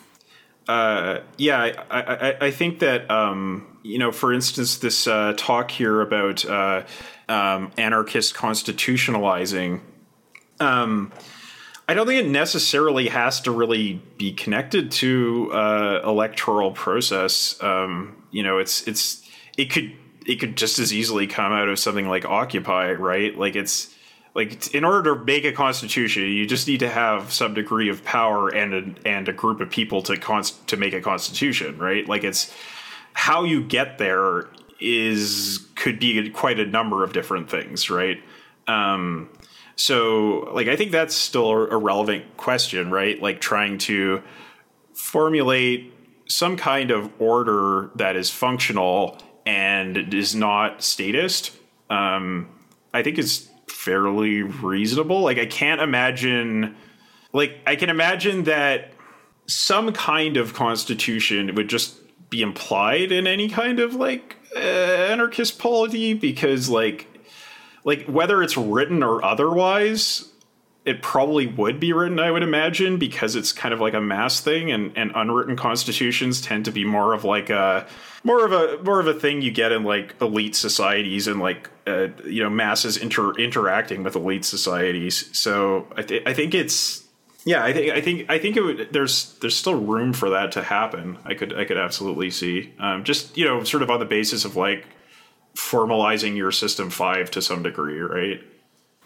uh, yeah, I, I, I think that um, you know, for instance, this uh, talk here about uh, um, anarchist constitutionalizing. Um, I don't think it necessarily has to really be connected to uh, electoral process. Um, you know, it's it's it could it could just as easily come out of something like Occupy, right? Like it's like in order to make a constitution, you just need to have some degree of power and a, and a group of people to const, to make a constitution, right? Like it's how you get there is could be quite a number of different things, right? Um, so like I think that's still a relevant question, right? Like trying to formulate some kind of order that is functional and is not statist, um, I think is fairly reasonable. Like I can't imagine, like I can imagine that some kind of constitution would just be implied in any kind of like uh, anarchist polity because like like whether it's written or otherwise it probably would be written, I would imagine, because it's kind of like a mass thing, and, and unwritten constitutions tend to be more of like a more of a more of a thing you get in like elite societies and like uh, you know masses inter- interacting with elite societies. So I, th- I think it's yeah I think I think I think it would, there's there's still room for that to happen. I could I could absolutely see um, just you know sort of on the basis of like formalizing your system five to some degree, right?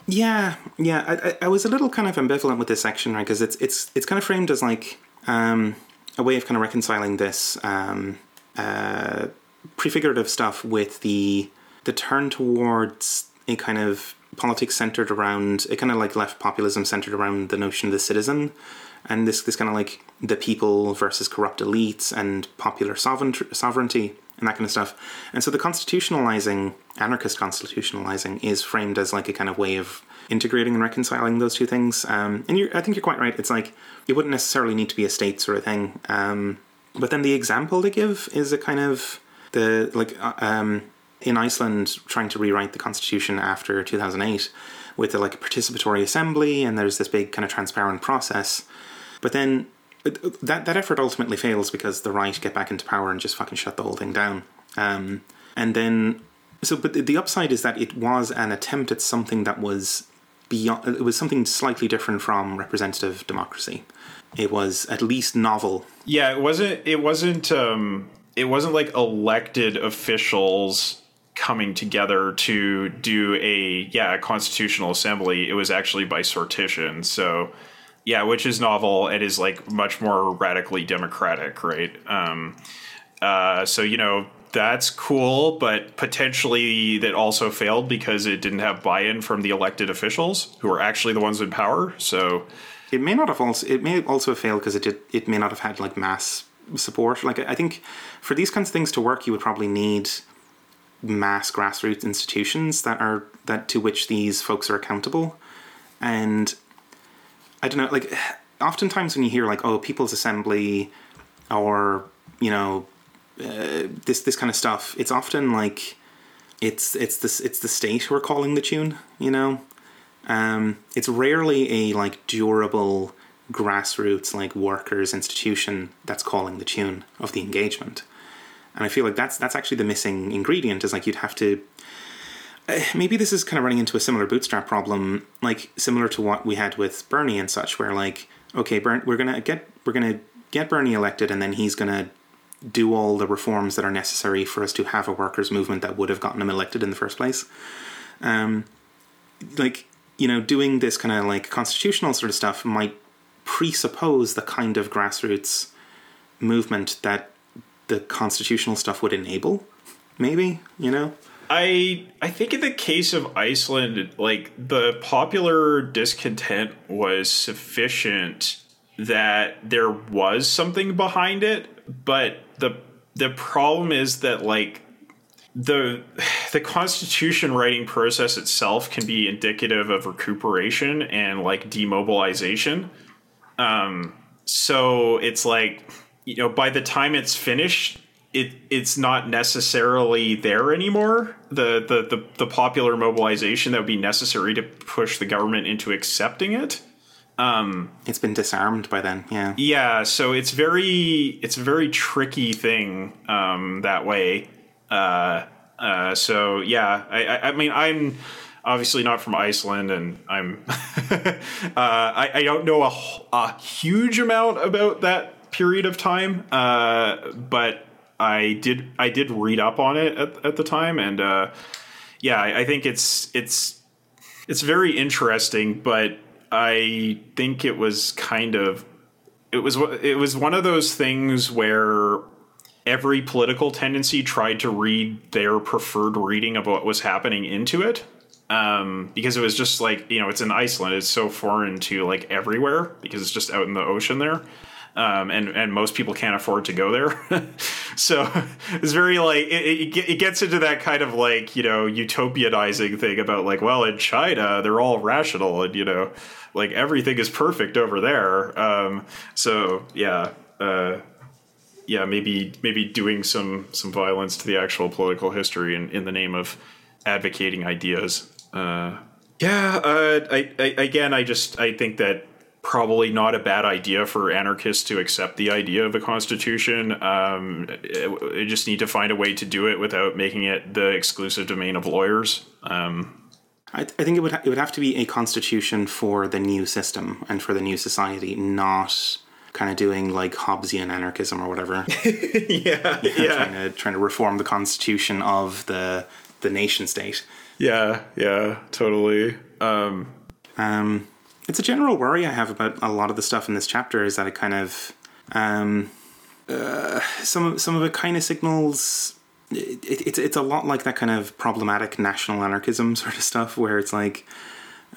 Yeah, yeah. I, I, was a little kind of ambivalent with this section, right? Because it's it's it's kind of framed as like um, a way of kind of reconciling this um, uh, prefigurative stuff with the the turn towards a kind of politics centered around a kind of like left populism centered around the notion of the citizen and this this kind of like the people versus corrupt elites and popular sovereignty and that kind of stuff. And so the constitutionalizing, anarchist constitutionalizing, is framed as like a kind of way of integrating and reconciling those two things. Um, and I think you're quite right. It's like it wouldn't necessarily need to be a state sort of thing. Um, but then the example they give is a kind of the like uh, um, in Iceland trying to rewrite the constitution after 2008 with a, like a participatory assembly and there's this big kind of transparent process. But then that that effort ultimately fails because the right get back into power and just fucking shut the whole thing down. Um, and then, so but the, the upside is that it was an attempt at something that was beyond. It was something slightly different from representative democracy. It was at least novel. Yeah, it wasn't. It wasn't. Um, it wasn't like elected officials coming together to do a yeah a constitutional assembly. It was actually by sortition. So yeah, which is novel and is like much more radically democratic, right? Um, uh, so you know that's cool, but potentially that also failed because it didn't have buy-in from the elected officials who are actually the ones in power. So it may not have also it may also have failed because it did it may not have had like mass support. Like I think for these kinds of things to work, you would probably need mass grassroots institutions that are that to which these folks are accountable, and I don't know, like oftentimes when you hear like oh People's Assembly or you know uh, this this kind of stuff, it's often like it's it's this it's the state who are calling the tune, you know. Um, it's rarely a like durable grassroots like workers institution that's calling the tune of the engagement and i feel like that's that's actually the missing ingredient is like you'd have to uh, maybe this is kind of running into a similar bootstrap problem, like similar to what we had with Bernie and such, where like, okay, Bern, we're gonna get we're gonna get Bernie elected, and then he's gonna do all the reforms that are necessary for us to have a workers' movement that would have gotten him elected in the first place. Um, like you know, doing this kind of like constitutional sort of stuff might presuppose the kind of grassroots movement that the constitutional stuff would enable. Maybe you know. I I think in the case of Iceland, like the popular discontent was sufficient that there was something behind it, but the the problem is that like the the constitution writing process itself can be indicative of recuperation and like demobilization. Um, so it's like you know by the time it's finished, it it's not necessarily there anymore. The, the the the popular mobilization that would be necessary to push the government into accepting it. Um, it's been disarmed by then. Yeah. Yeah. So it's very it's a very tricky thing um, that way. Uh, uh, so yeah, I, I, I, mean, I'm obviously not from Iceland, and I'm uh, I, I, don't know a, a, huge amount about that period of time, uh, but I did I did read up on it at, at the time, and uh, yeah, I, I think it's it's it's very interesting, but I think it was kind of it was it was one of those things where every political tendency tried to read their preferred reading of what was happening into it um, because it was just like you know it's in Iceland it's so foreign to like everywhere because it's just out in the ocean there um, and and most people can't afford to go there. So it's very like it, it, gets into that kind of like you know utopianizing thing about like well in China they're all rational and you know like everything is perfect over there. Um, so yeah uh, yeah, maybe maybe doing some some violence to the actual political history in, in the name of advocating ideas. Uh, yeah, uh, I, I, again, I just I think that probably not a bad idea for anarchists to accept the idea of a constitution. Um, it, just need to find a way to do it without making it the exclusive domain of lawyers. Um, I, I, think it would ha- it would have to be a constitution for the new system and for the new society, not kind of doing like Hobbesian anarchism or whatever. yeah, yeah. Trying to trying to reform the constitution of the the nation state. Yeah, yeah, totally. Um, um, it's a general worry I have about a lot of the stuff in this chapter is that it kind of um, uh, some some of it kind of signals. It, it, it's it's a lot like that kind of problematic national anarchism sort of stuff where it's like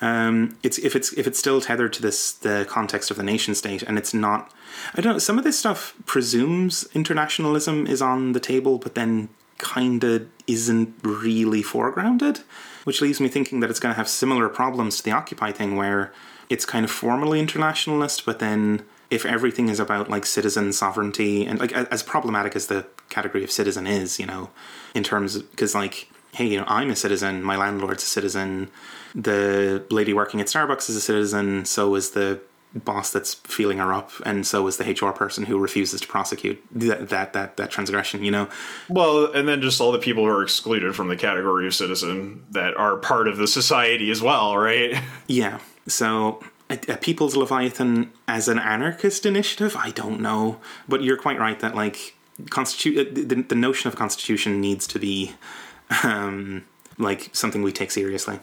um, it's if it's if it's still tethered to this the context of the nation state, and it's not. I don't know. Some of this stuff presumes internationalism is on the table, but then kind of isn't really foregrounded, which leaves me thinking that it's going to have similar problems to the Occupy thing, where it's kind of formally internationalist, but then if everything is about like citizen sovereignty and like as problematic as the category of citizen is, you know, in terms because like hey, you know, I'm a citizen, my landlord's a citizen, the lady working at Starbucks is a citizen, so is the boss that's feeling her up, and so is the HR person who refuses to prosecute that that that, that transgression. You know. Well, and then just all the people who are excluded from the category of citizen that are part of the society as well, right? Yeah. So a, a, People's Leviathan as an anarchist initiative, I don't know, but you're quite right that like constitute uh, the, the notion of constitution needs to be um, like something we take seriously.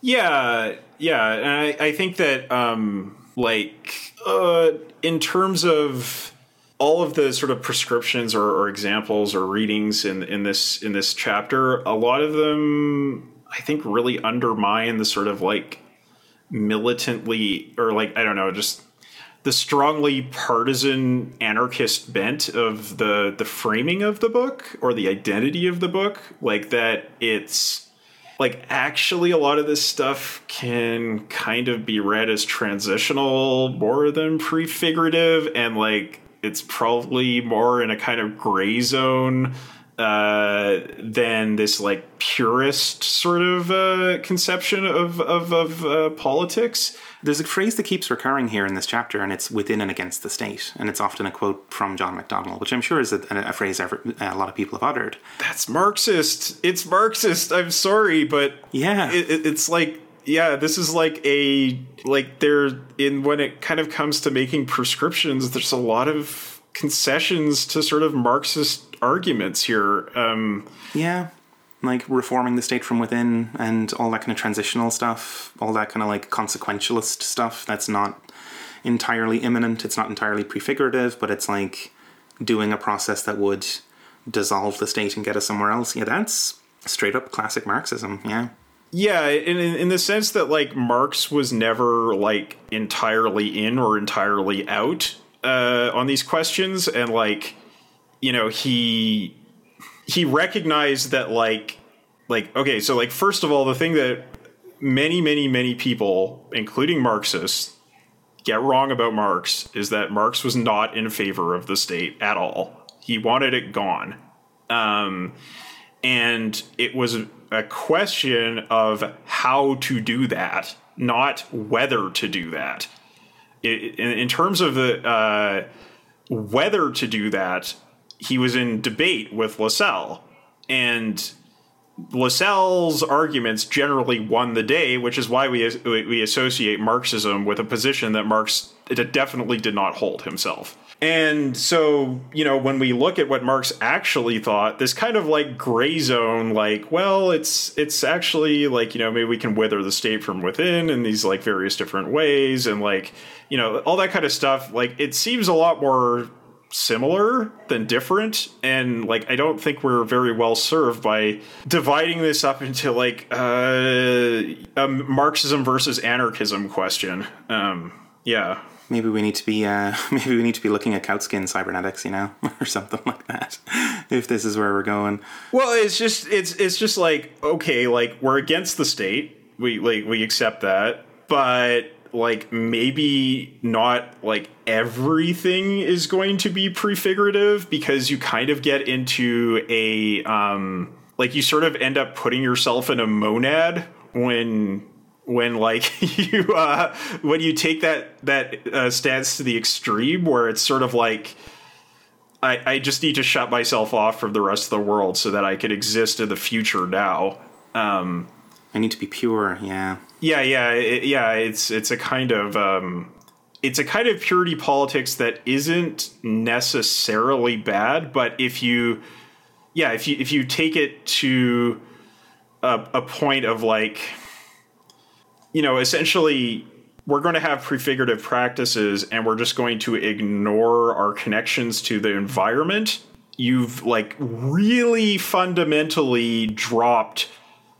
Yeah, yeah, and I, I think that um, like uh, in terms of all of the sort of prescriptions or, or, examples or readings in in this in this chapter, a lot of them I think really undermine the sort of like militantly or like I don't know, just the strongly partisan anarchist bent of the the framing of the book or the identity of the book like that it's like actually a lot of this stuff can kind of be read as transitional more than prefigurative and like it's probably more in a kind of gray zone uh, than this like purist sort of uh, conception of of, of uh, politics there's a phrase that keeps recurring here in this chapter, and it's within and against the state. And it's often a quote from John McDonnell, which I'm sure is a, a phrase ever, a lot of people have uttered. That's Marxist. It's Marxist. I'm sorry, but yeah, it, it's like yeah, this is like a like there in when it kind of comes to making prescriptions. There's a lot of concessions to sort of Marxist arguments here. Um, Yeah. Like reforming the state from within and all that kind of transitional stuff, all that kind of like consequentialist stuff that's not entirely imminent, it's not entirely prefigurative, but it's like doing a process that would dissolve the state and get us somewhere else. Yeah, that's straight up classic Marxism. Yeah. Yeah, in in the sense that like Marx was never like entirely in or entirely out uh, on these questions, and like you know he he recognized that like like okay, so like first of all, the thing that many many many people, including Marxists, get wrong about Marx is that Marx was not in favor of the state at all. He wanted it gone. Um, and it was a question of how to do that, not whether to do that. It, in, in, terms of the uh, whether to do that, he was in debate with Lassalle, and Lassalle's arguments generally won the day, which is why we we associate Marxism with a position that Marx definitely did not hold himself. And so, you know, when we look at what Marx actually thought, this kind of like gray zone, like, well, it's it's actually like, you know, maybe we can wither the state from within in these like various different ways, and like, you know, all that kind of stuff. Like, it seems a lot more similar than different and like i don't think we're very well served by dividing this up into like uh, a marxism versus anarchism question um yeah maybe we need to be uh, maybe we need to be looking at Kautsky cybernetics, you know, or something like that. If this is where we're going. Well, it's just it's it's just like okay, like we're against the state. We like we accept that, but like maybe not like everything is going to be prefigurative because you kind of get into a um like you sort of end up putting yourself in a monad when when like you uh when you take that that uh, stance to the extreme where it's sort of like I, I just need to shut myself off from the rest of the world so that I can exist in the future now. Um, I need to be pure. Yeah. Yeah, yeah, it, yeah. It's it's a kind of um, it's a kind of purity politics that isn't necessarily bad, but if you, yeah, if you if you take it to a, a point of like you know, essentially we're going to have prefigurative practices and we're just going to ignore our connections to the environment. You've like really fundamentally dropped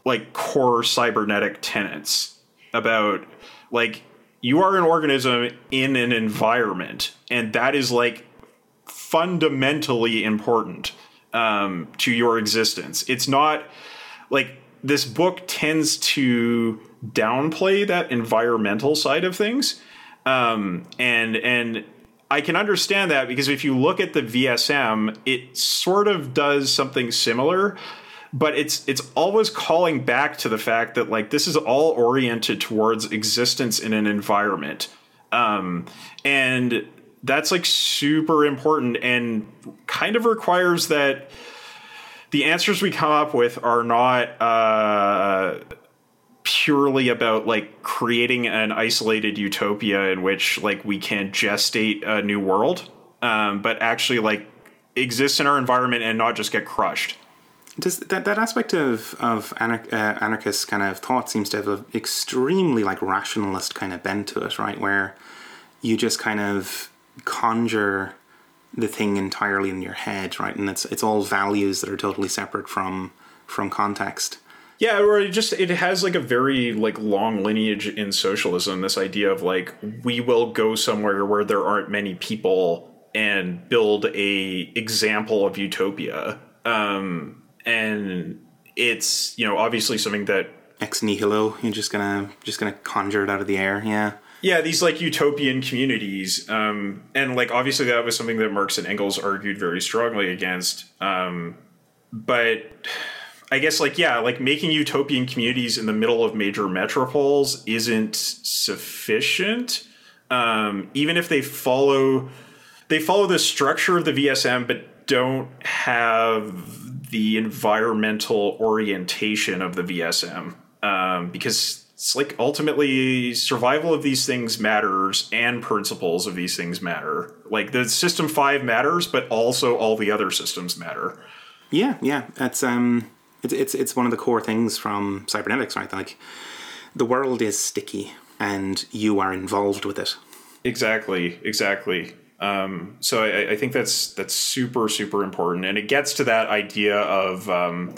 like core cybernetic tenets about like you are an organism in an environment and that is like fundamentally important um, to your existence. It's not like this book tends to downplay that environmental side of things. Um, and and I can understand that because if you look at the VSM, it sort of does something similar, but it's it's always calling back to the fact that like this is all oriented towards existence in an environment. Um, and that's like super important and kind of requires that the answers we come up with are not uh, purely about like creating an isolated utopia in which like we can gestate a new world, um, but actually like exist in our environment and not just get crushed. Does that, that aspect of of anarch, uh, anarchist kind of thought seems to have an extremely like rationalist kind of bent to it, right? Where you just kind of conjure the thing entirely in your head, right? And it's it's all values that are totally separate from from context. Yeah, or it just it has like a very like long lineage in socialism. This idea of like we will go somewhere where there aren't many people and build a example of utopia. Um, and it's you know obviously something that ex nihilo. You're just gonna just gonna conjure it out of the air. Yeah. Yeah, these like utopian communities, um, and like obviously that was something that Marx and Engels argued very strongly against. Um, but I guess like yeah, like making utopian communities in the middle of major metropoles isn't sufficient. Um, even if they follow they follow the structure of the VSM, but don't have the environmental orientation of the VSM, um, because it's like ultimately survival of these things matters and principles of these things matter. Like the system five matters, but also all the other systems matter. Yeah, yeah. It's um it's it's it's one of the core things from cybernetics, right? Like the world is sticky and you are involved with it. Exactly, exactly. Um, so I, I, think that's that's super super important, and it gets to that idea of um,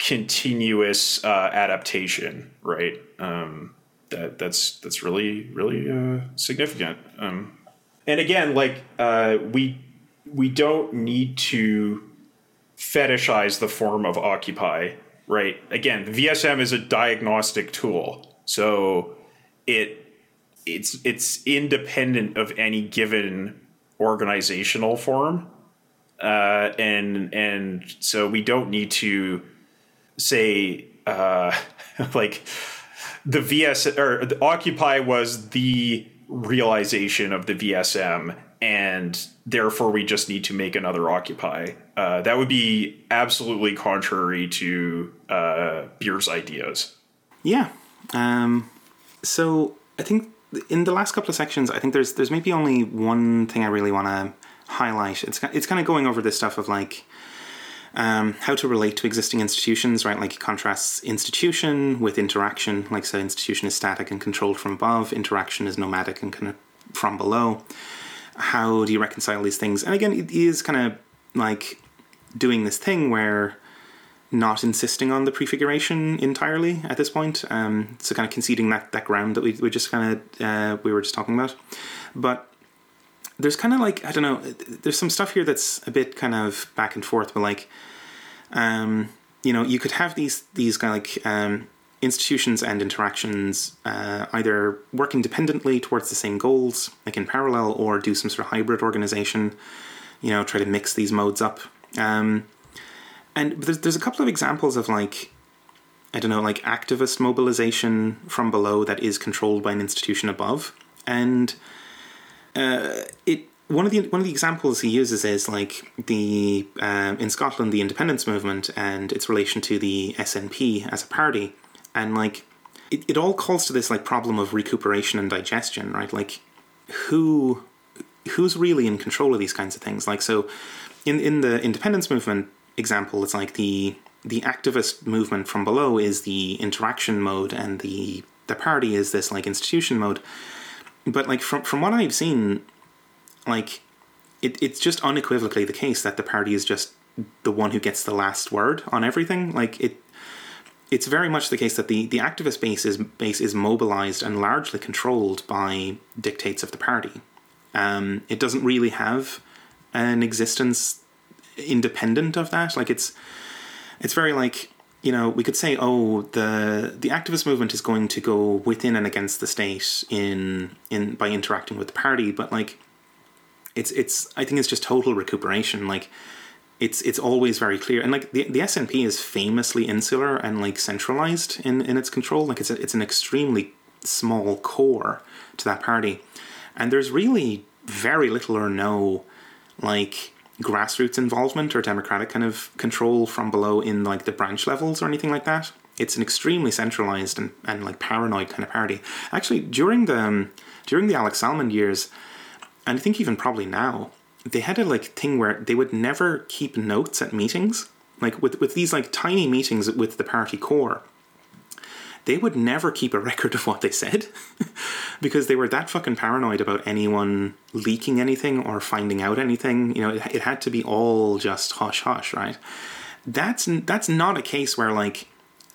continuous uh, adaptation, right? Um, that that's that's really really uh, significant. Um, and again, like uh, we we don't need to fetishize the form of occupy, right? Again, VSM is a diagnostic tool, so it it's it's independent of any given organizational form, uh, and and so we don't need to say uh, like the VS or the Occupy was the realization of the VSM, and therefore we just need to make another Occupy. Uh, that would be absolutely contrary to uh, Beer's ideas. Yeah. Um, so I think in the last couple of sections, I think there's there's maybe only one thing I really want to highlight. It's it's kind of going over this stuff of like um, how to relate to existing institutions, right? Like contrasts institution with interaction. Like so, institution is static and controlled from above. Interaction is nomadic and kind of from below. How do you reconcile these things? And again, it is kind of like doing this thing where not insisting on the prefiguration entirely at this point. Um, so kind of conceding that that ground that we, we just kind of uh, we were just talking about, but there's kind of like I don't know. There's some stuff here that's a bit kind of back and forth, but like, um, you know, you could have these these kind of like um, institutions and interactions uh, either work independently towards the same goals, like in parallel, or do some sort of hybrid organization. You know, try to mix these modes up. Um, and there's there's a couple of examples of like I don't know, like activist mobilization from below that is controlled by an institution above, and uh, it one of the one of the examples he uses is like the uh, in Scotland the independence movement and its relation to the SNP as a party, and like it, it all calls to this like problem of recuperation and digestion, right? Like who who's really in control of these kinds of things? Like so, in in the independence movement example, it's like the the activist movement from below is the interaction mode, and the the party is this like institution mode but like from from what I've seen, like it, it's just unequivocally the case that the party is just the one who gets the last word on everything. Like it, it's very much the case that the the activist base is base is mobilized and largely controlled by dictates of the party. Um, it doesn't really have an existence independent of that. Like it's it's very like you know, we could say, oh, the the activist movement is going to go within and against the state in in by interacting with the party, but like, it's it's I think it's just total recuperation. Like, it's it's always very clear, and like the the SNP is famously insular and like centralized in in its control. Like, it's a, it's an extremely small core to that party, and there's really very little or no like grassroots involvement or democratic kind of control from below in like the branch levels or anything like that. It's an extremely centralized and, and like paranoid kind of party. Actually, during the um, during the Alex Salmond years, and I think even probably now, they had a like thing where they would never keep notes at meetings. Like with with these like tiny meetings with the party core, they would never keep a record of what they said because they were that fucking paranoid about anyone leaking anything or finding out anything. You know, it, it had to be all just hush hush, right? That's that's not a case where like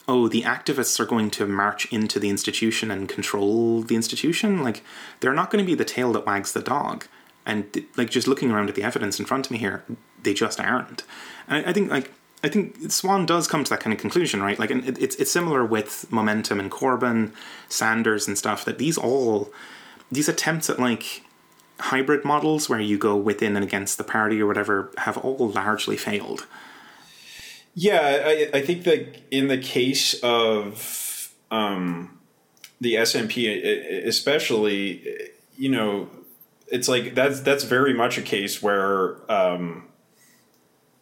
oh, the activists are going to march into the institution and control the institution. Like, they're not going to be the tail that wags the dog. And, like, just looking around at the evidence in front of me here, they just aren't. And I, I think, like, I think Swann does come to that kind of conclusion, right? Like, and it's it's similar with Momentum and Corbyn, Sanders and stuff. That these all these attempts at like hybrid models where you go within and against the party or whatever have all largely failed. Yeah, I, I think that in the case of um, the SNP, especially, you know, it's like that's that's very much a case where. Um,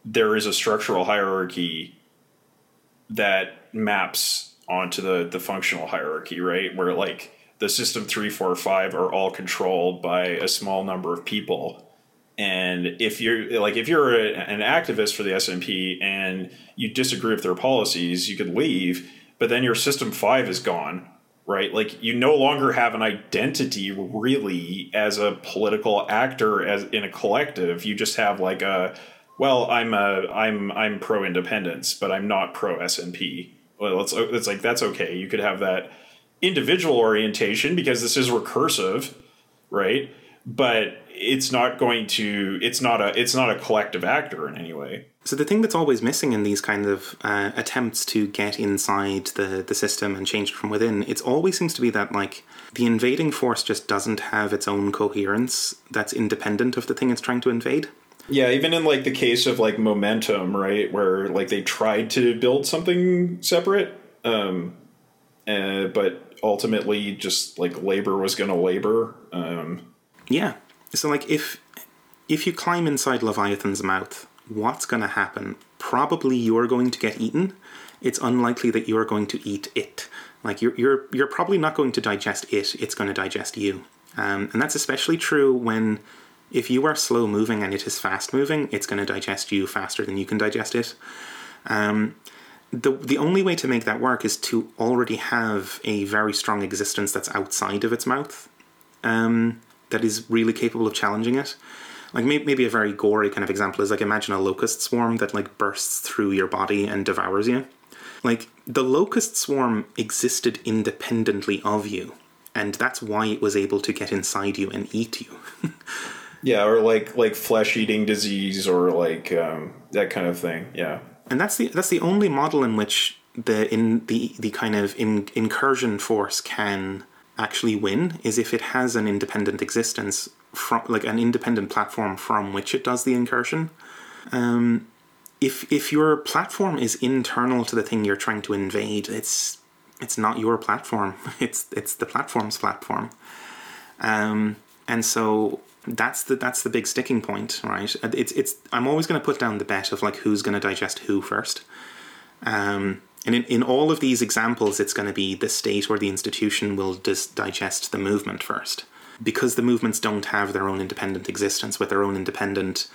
there is a structural hierarchy that maps onto the the functional hierarchy, right? Where like the system three, four, five are all controlled by a small number of people. And if you're like if you're a, an activist for the SNP and you disagree with their policies, you could leave, but then your system five is gone, right? Like you no longer have an identity really as a political actor as in a collective. You just have like a well, I'm a I'm I'm pro independence, but I'm not pro SNP. Well, it's it's like that's okay. You could have that individual orientation because this is recursive, right? But it's not going to it's not a it's not a collective actor in any way. So the thing that's always missing in these kind of uh, attempts to get inside the the system and change it from within, it always seems to be that like the invading force just doesn't have its own coherence that's independent of the thing it's trying to invade. Yeah, even in like the case of like momentum, right, where like they tried to build something separate, um, uh, but ultimately just like labor was going to labor. Um, yeah, so like if if you climb inside Leviathan's mouth, what's going to happen? Probably you're going to get eaten. It's unlikely that you're going to eat it. Like you're you're you're probably not going to digest it. It's going to digest you. Um, and that's especially true when if you are slow moving and it is fast moving, it's going to digest you faster than you can digest it. Um, the the only way to make that work is to already have a very strong existence that's outside of its mouth, um, that is really capable of challenging it. Like maybe, maybe a very gory kind of example is like imagine a locust swarm that like bursts through your body and devours you. Like the locust swarm existed independently of you, and that's why it was able to get inside you and eat you. Yeah, or like like flesh eating disease or like um, that kind of thing. Yeah, and that's the that's the only model in which the in the the kind of in, incursion force can actually win is if it has an independent existence from like an independent platform from which it does the incursion. Um, if if your platform is internal to the thing you're trying to invade, it's it's not your platform. It's it's the platform's platform. Um, and so that's the that's the big sticking point, right? It's it's I'm always going to put down the bet of like who's going to digest who first. Um, and in, in all of these examples, it's going to be the state or the institution will dis- digest the movement first. Because the movements don't have their own independent existence with their own independent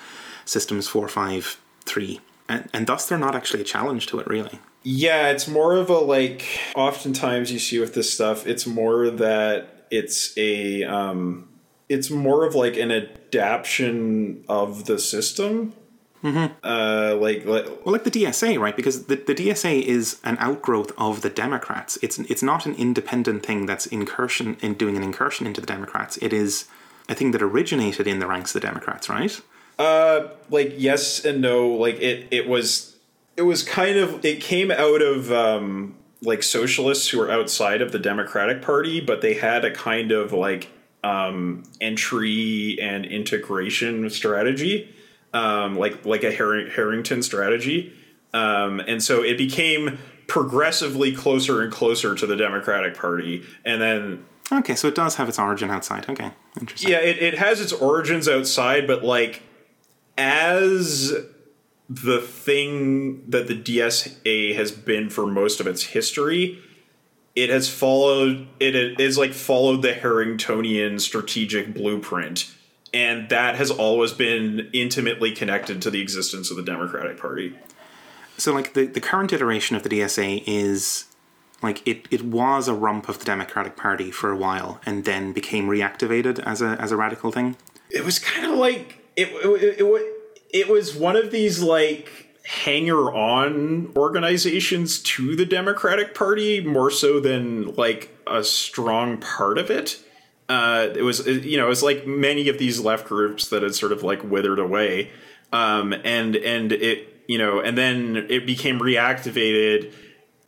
systems four, five, three. And, and thus they're not actually a challenge to it, really. Yeah, it's more of a like, oftentimes you see with this stuff, it's more that it's a, um, it's more of like an adaptation of the system. Mm-hmm. Uh, like, like, well, like the DSA, right? Because the, the DSA is an outgrowth of the Democrats. It's it's not an independent thing that's incursion in doing an incursion into the Democrats. It is a thing that originated in the ranks of the Democrats, right? Uh, like yes and no. Like it, it was, it was kind of, it came out of um, like socialists who were outside of the Democratic Party, but they had a kind of like um, entry and integration strategy, um, like like a Harrington strategy, um, and so it became progressively closer and closer to the Democratic Party, and then. Okay, so it does have its origin outside. Okay, interesting. Yeah, it, it has its origins outside, but like as the thing that the DSA has been for most of its history, it has followed it is like followed the Harringtonian strategic blueprint and that has always been intimately connected to the existence of the Democratic Party. So like the, the current iteration of the DSA is like it, it was a rump of the Democratic Party for a while and then became reactivated as a as a radical thing. It was kind of like it it, it, it, it was one of these like hanger on organizations to the Democratic Party more so than like a strong part of it. Uh, it was, you know, it was like many of these left groups that had sort of like withered away. Um, and, and it, you know, and then it became reactivated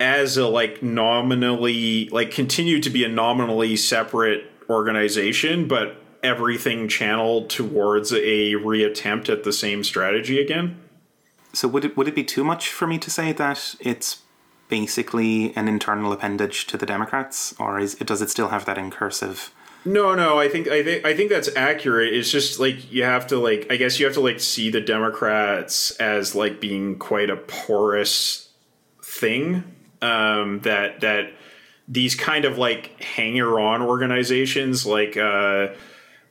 as a like nominally, like continued to be a nominally separate organization, but everything channeled towards a reattempt at the same strategy again. So would it would it be too much for me to say that it's basically an internal appendage to the Democrats, or is it does it still have that incursive? No, no, I think I think I think that's accurate. It's just like you have to like I guess you have to like see the Democrats as like being quite a porous thing. um, that that these kind of like hanger on organizations like uh,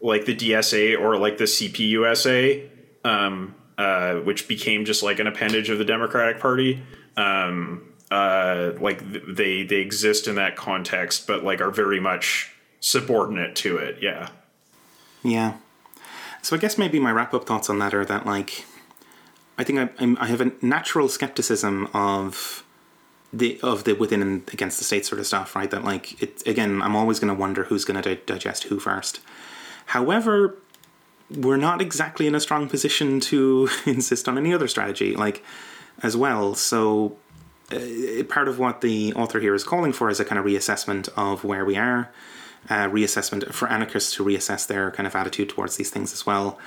like the DSA or like the CPUSA, um, uh, which became just like an appendage of the Democratic Party. Um, uh, like they they exist in that context, but like are very much subordinate to it. Yeah. Yeah. So I guess maybe my wrap up thoughts on that are that like I think I, I have a natural skepticism of the of the within and against the state sort of stuff, right? That like it again, I'm always going to wonder who's going to di- digest who first. However, we're not exactly in a strong position to insist on any other strategy, like as well. So uh, part of what the author here is calling for is a kind of reassessment of where we are, reassessment for anarchists to reassess their kind of attitude towards these things as well.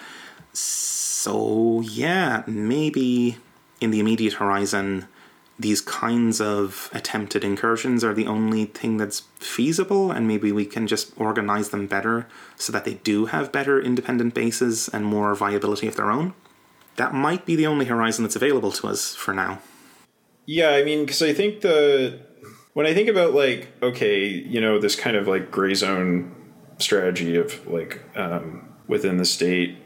So yeah, maybe in the immediate horizon, these kinds of attempted incursions are the only thing that's feasible, and maybe we can just organize them better so that they do have better independent bases and more viability of their own. That might be the only horizon that's available to us for now. Yeah, I mean, because I think the when I think about like okay, you know, this kind of like gray zone strategy of like um, within the state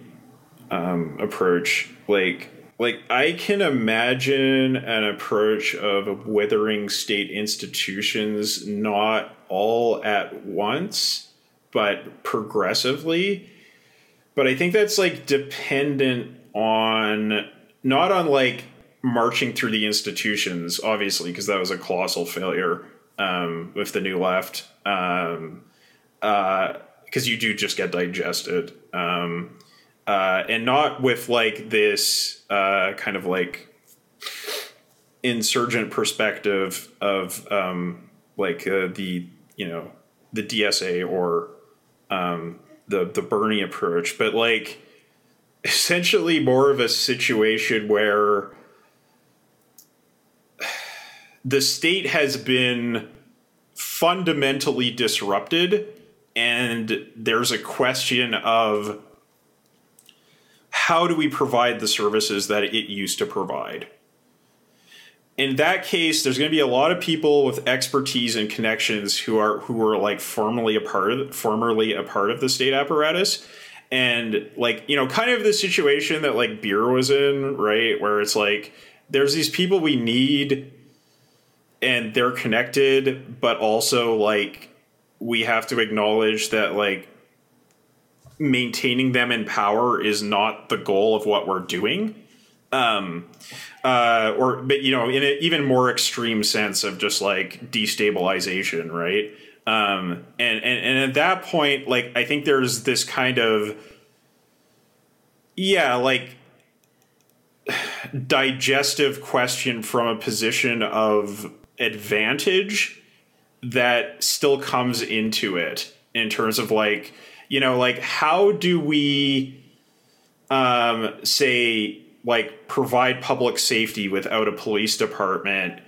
um, approach, like like I can imagine an approach of withering state institutions not all at once, but progressively. But I think that's like dependent on not on like marching through the institutions, obviously, because that was a colossal failure um, with the new left. Um, because uh, you do just get digested, um, uh, and not with like this uh, kind of like insurgent perspective of um, like uh, the you know the DSA or um, the the Bernie approach, but like essentially more of a situation where the state has been fundamentally disrupted and there's a question of how do we provide the services that it used to provide? In that case there's going to be a lot of people with expertise and connections who are who were like formerly a part of formerly a part of the state apparatus. And like you know kind of the situation that like Beer was in right where it's like there's these people we need and they're connected, but also like we have to acknowledge that like maintaining them in power is not the goal of what we're doing. Um, uh, or but you know, in an even more extreme sense of just like destabilization, right? Um, and, and and at that point, like I think there's this kind of yeah, like digestive question from a position of advantage that still comes into it in terms of like you know like how do we um say like provide public safety without a police department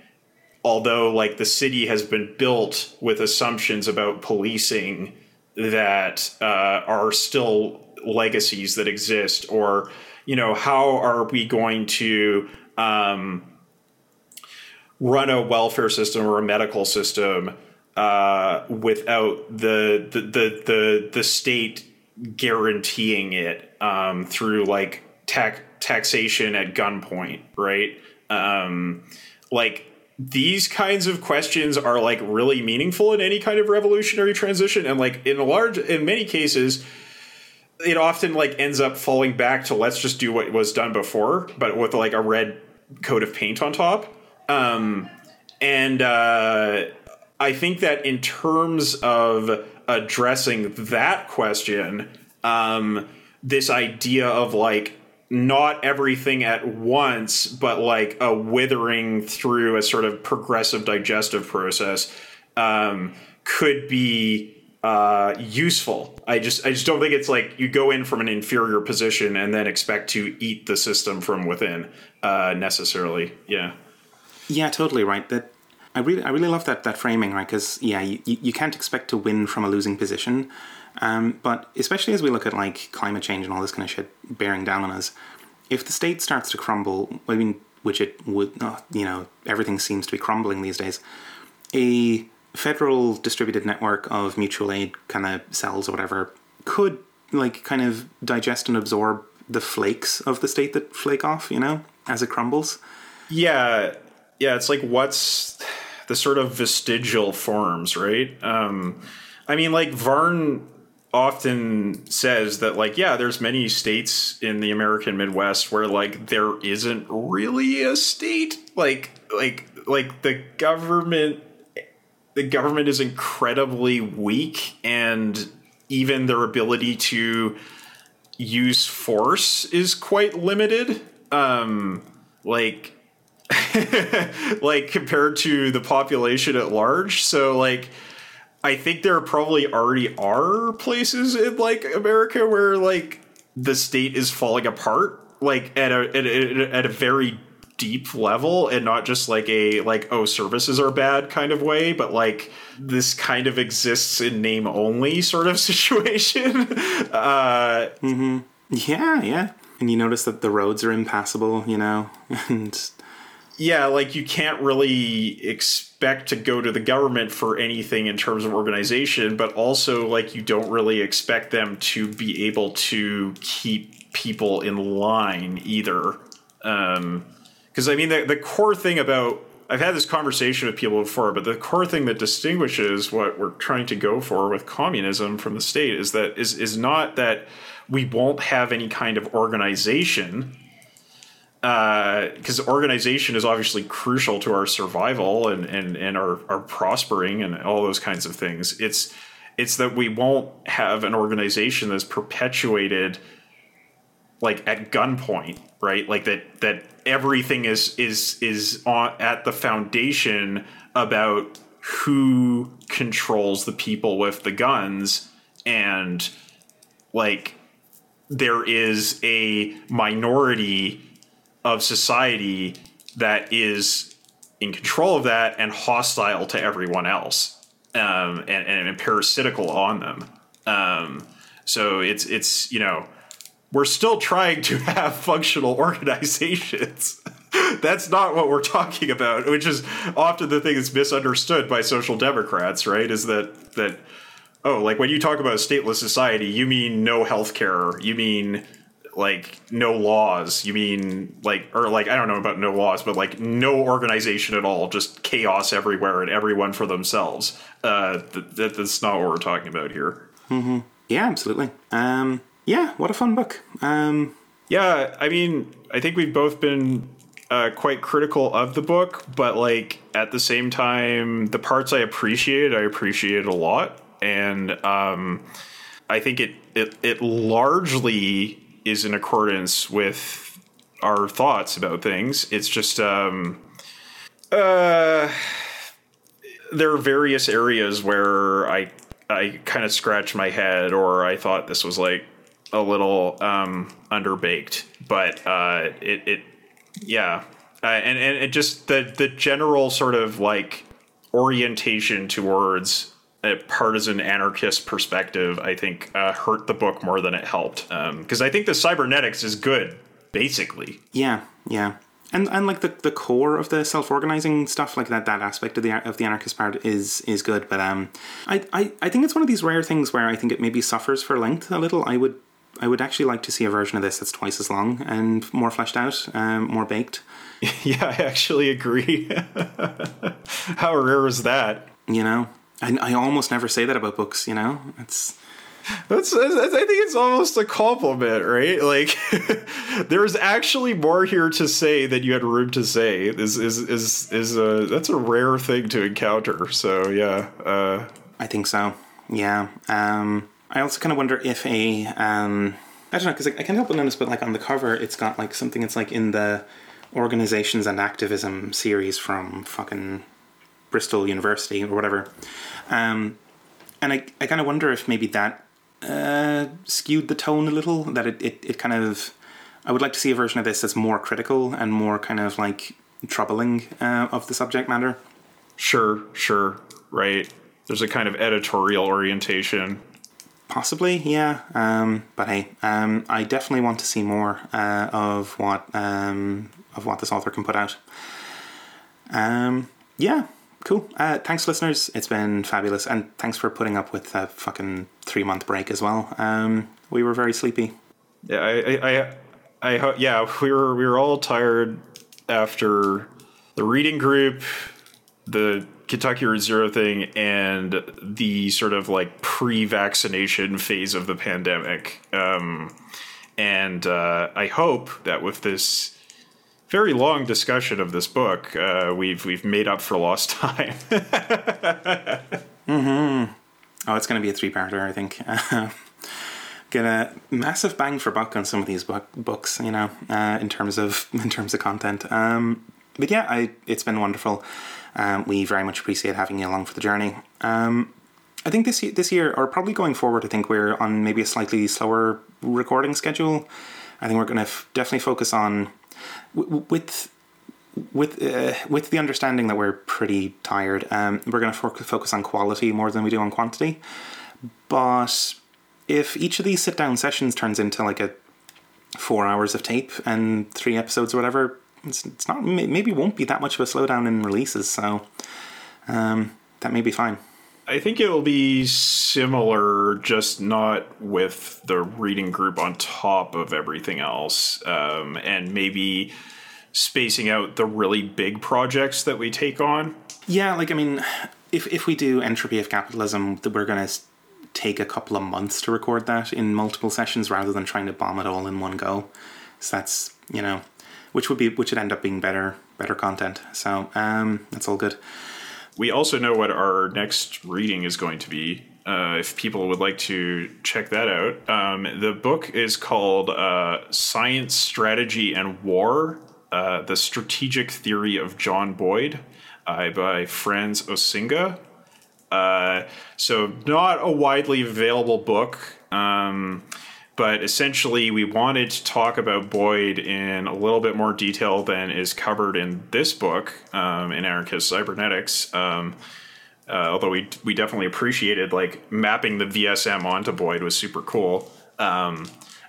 although like the city has been built with assumptions about policing that uh, are still legacies that exist? Or you know how are we going to um, run a welfare system or a medical system uh, without the, the the the the state guaranteeing it um, through like tax taxation at gunpoint, right? Um, like these kinds of questions are like really meaningful in any kind of revolutionary transition, and like in a large, in many cases, it often like ends up falling back to let's just do what was done before, but with like a red coat of paint on top. Um, and uh, I think that in terms of addressing that question, um, this idea of like not everything at once, but like a withering through a sort of progressive digestive process um, could be uh, useful. I just I just don't think it's like you go in from an inferior position and then expect to eat the system from within uh, necessarily. Yeah. Yeah, totally right. That I really I really love that that framing, right? Because yeah, you, you can't expect to win from a losing position. Um, but especially as we look at like climate change and all this kind of shit bearing down on us, if the state starts to crumble, I mean, which it would not, you know, everything seems to be crumbling these days. A federal distributed network of mutual aid kind of cells or whatever could like kind of digest and absorb the flakes of the state that flake off, you know, as it crumbles. Yeah, yeah. It's like what's the sort of vestigial forms, right? Um, I mean, like Varn often says that like yeah there's many states in the american midwest where like there isn't really a state like like like the government the government is incredibly weak and even their ability to use force is quite limited um like like compared to the population at large so like I think there probably already are places in like America where like the state is falling apart, like at a at a, at a very deep level, and not just like a like oh services are bad kind of way, but like this kind of exists in name only sort of situation. uh, mm-hmm. Yeah, yeah. And you notice that the roads are impassable, you know, and yeah, like you can't really expect to go to the government for anything in terms of organization, but also like you don't really expect them to be able to keep people in line either. Um, because I mean, the, the core thing about I've had this conversation with people before, but the core thing that distinguishes what we're trying to go for with communism from the state is that is is not that we won't have any kind of organization because uh, organization is obviously crucial to our survival and, and, and our, our prospering and all those kinds of things. It's it's that we won't have an organization that's perpetuated like at gunpoint, right? Like that that everything is is is on at the foundation about who controls the people with the guns and like there is a minority of society that is in control of that and hostile to everyone else um, and, and, parasitical on them. Um, so it's it's you know we're still trying to have functional organizations. that's not what we're talking about, which is often the thing that's misunderstood by social democrats, right? Is that that oh, like when you talk about a stateless society, you mean no healthcare, you mean like no laws. You mean like or like i don't know about no laws but like no organization at all. Just chaos everywhere and everyone for themselves. Uh th- that's not what we're talking about here. Mm-hmm. yeah absolutely. Um yeah what a fun book. Um yeah i mean i think we've both been uh, quite critical of the book but like at the same time the parts i appreciate i appreciate a lot. And um i think it it, it largely is in accordance with our thoughts about things. It's just um, uh, there are various areas where I I kind of scratched my head, or I thought this was like a little um, underbaked, but uh, it it yeah, uh, and and it just the the general sort of like orientation towards a partisan anarchist perspective, I think uh, hurt the book more than it helped. Because um, I think the cybernetics is good, basically. Yeah, yeah, and and like the, the core of the self organizing stuff, like that that aspect of the of the anarchist part is is good. But um, I, I I think it's one of these rare things where I think it maybe suffers for length a little. I would I would actually like to see a version of this that's twice as long and more fleshed out, um, more baked. Yeah, I actually agree. How rare is that? You know, I, I almost never say that about books. You know, it's. That's, that's, I think it's almost a compliment, right? Like, there's actually more here to say than you had room to say. Is is is is a that's a rare thing to encounter. So yeah, uh, I think so. Yeah. Um, I also kind of wonder if a um, I don't know because I, I can't help but notice, but like on the cover, it's got like something. It's like in the organizations and activism series from fucking Bristol University or whatever. Um, and I, I kind of wonder if maybe that uh, skewed the tone a little. That it, it, it kind of. I would like to see a version of this that's more critical and more kind of like troubling uh, of the subject matter. Sure, sure, right. There's a kind of editorial orientation. Possibly, yeah. Um, but hey, um, I definitely want to see more uh, of what um, of what this author can put out. Um, yeah, cool. Uh, thanks, listeners. It's been fabulous, and thanks for putting up with that fucking three month break as well. Um, we were very sleepy. Yeah, I, I, I, I, yeah, we were we were all tired after the reading group, the Kentucky Zero thing, and the sort of like pre-vaccination phase of the pandemic. Um, and uh, I hope that with this very long discussion of this book, uh, we've we've made up for lost time. Oh, it's going to be a three parter, I think. Get a massive bang for buck on some of these book, books, you know, uh, in terms of in terms of content. Um, but yeah, I it's been wonderful. Um, we very much appreciate having you along for the journey. Um, I think this this year, or probably going forward, I think we're on maybe a slightly slower recording schedule. I think we're going to f- definitely focus on with with uh, with the understanding that we're pretty tired. Um, we're going to fo- focus on quality more than we do on quantity. But if each of these sit down sessions turns into like a four hours of tape and three episodes or whatever, it's, it's not maybe won't be that much of a slowdown in releases. So um, that may be fine. I think it'll be similar, just not with the reading group on top of everything else, um, and maybe spacing out the really big projects that we take on. Yeah, like I mean, if if we do entropy of capitalism, we're going to take a couple of months to record that in multiple sessions rather than trying to bomb it all in one go. So that's you know, which would be which would end up being better better content. So um, that's all good. We also know what our next reading is going to be. Uh, if people would like to check that out, um, the book is called uh, Science, Strategy, and War uh, The Strategic Theory of John Boyd uh, by Frans Osinga. Uh, so, not a widely available book. Um, but essentially, we wanted to talk about Boyd in a little bit more detail than is covered in this book, um, in Anarchist Cybernetics. Um, uh, although we we definitely appreciated like mapping the VSM onto Boyd was super cool. Um,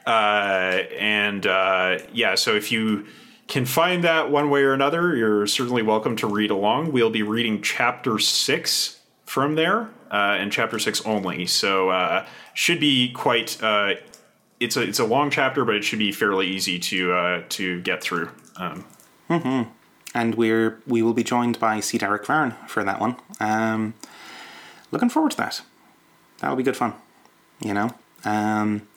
uh, and uh, yeah, so if you can find that one way or another, you're certainly welcome to read along. We'll be reading chapter six from there, uh, and chapter six only. So uh, should be quite. Uh, it's a it's a long chapter, but it should be fairly easy to uh, to get through. Um, and we're we will be joined by C. Derek Varn for that one. Um, looking forward to that. That'll be good fun. You know. Um,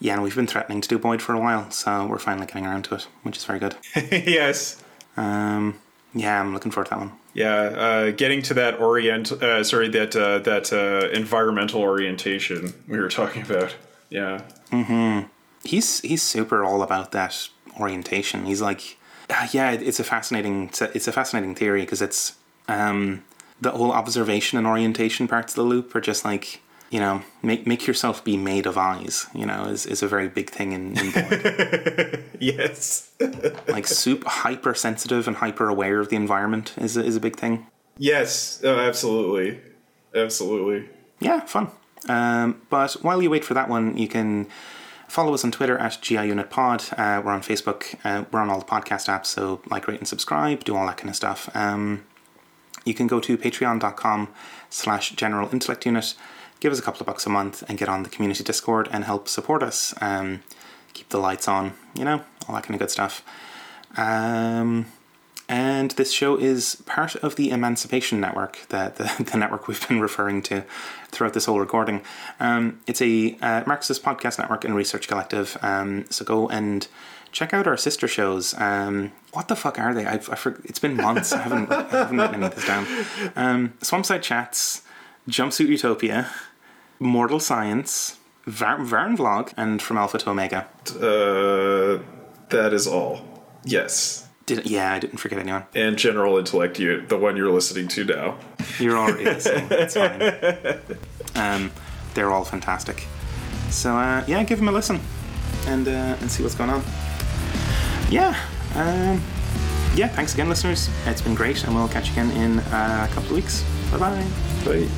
yeah, and we've been threatening to do Boyd for a while, so we're finally getting around to it, which is very good. yes. Um, yeah, I'm looking forward to that one. Yeah, uh, getting to that orient, uh, sorry, that uh, that uh, environmental orientation we were talking about. Yeah, Mm-hmm. He's he's super all about that orientation. He's like, uh, yeah, it's a fascinating it's a, fascinating theory because it's um, the whole observation and orientation parts of the loop are just like you know make make yourself be made of eyes. You know, is is a very big thing in, in Boyd. yes, like soup hyper sensitive and hyper aware of the environment is a, is a big thing. yes, oh, absolutely, absolutely. Yeah, fun. Um, but while you wait for that one, you can follow us on Twitter at GIUnitPod. Uh, we're on Facebook. Uh, we're on all the podcast apps, so like, rate, and subscribe. Do all that kind of stuff. Um, you can go to patreon.com slash general intellect unit, give us a couple of bucks a month, and get on the community Discord and help support us. Um, keep the lights on, you know, all that kind of good stuff. Um, and this show is part of the Emancipation Network, the, the, the network we've been referring to throughout this whole recording. Um, it's a uh, Marxist podcast network and research collective. Um, so go and check out our sister shows. Um, what the fuck are they? I've, I for, it's been months. I haven't, I haven't written any of this down. Um, Swampside Chats, Jumpsuit Utopia, Mortal Science, Var- Varn Vlog, and From Alpha to Omega. Uh, that is all. Yes, Did, yeah, I didn't forget anyone. and General Intellect, you the one you're listening to now. You're already listening. It's fine. Um, they're all fantastic. So uh, yeah, give them a listen and uh, and see what's going on. Yeah, um, yeah. Thanks again, listeners. It's been great, and we'll catch you again in uh, a couple of weeks. Bye bye. Bye.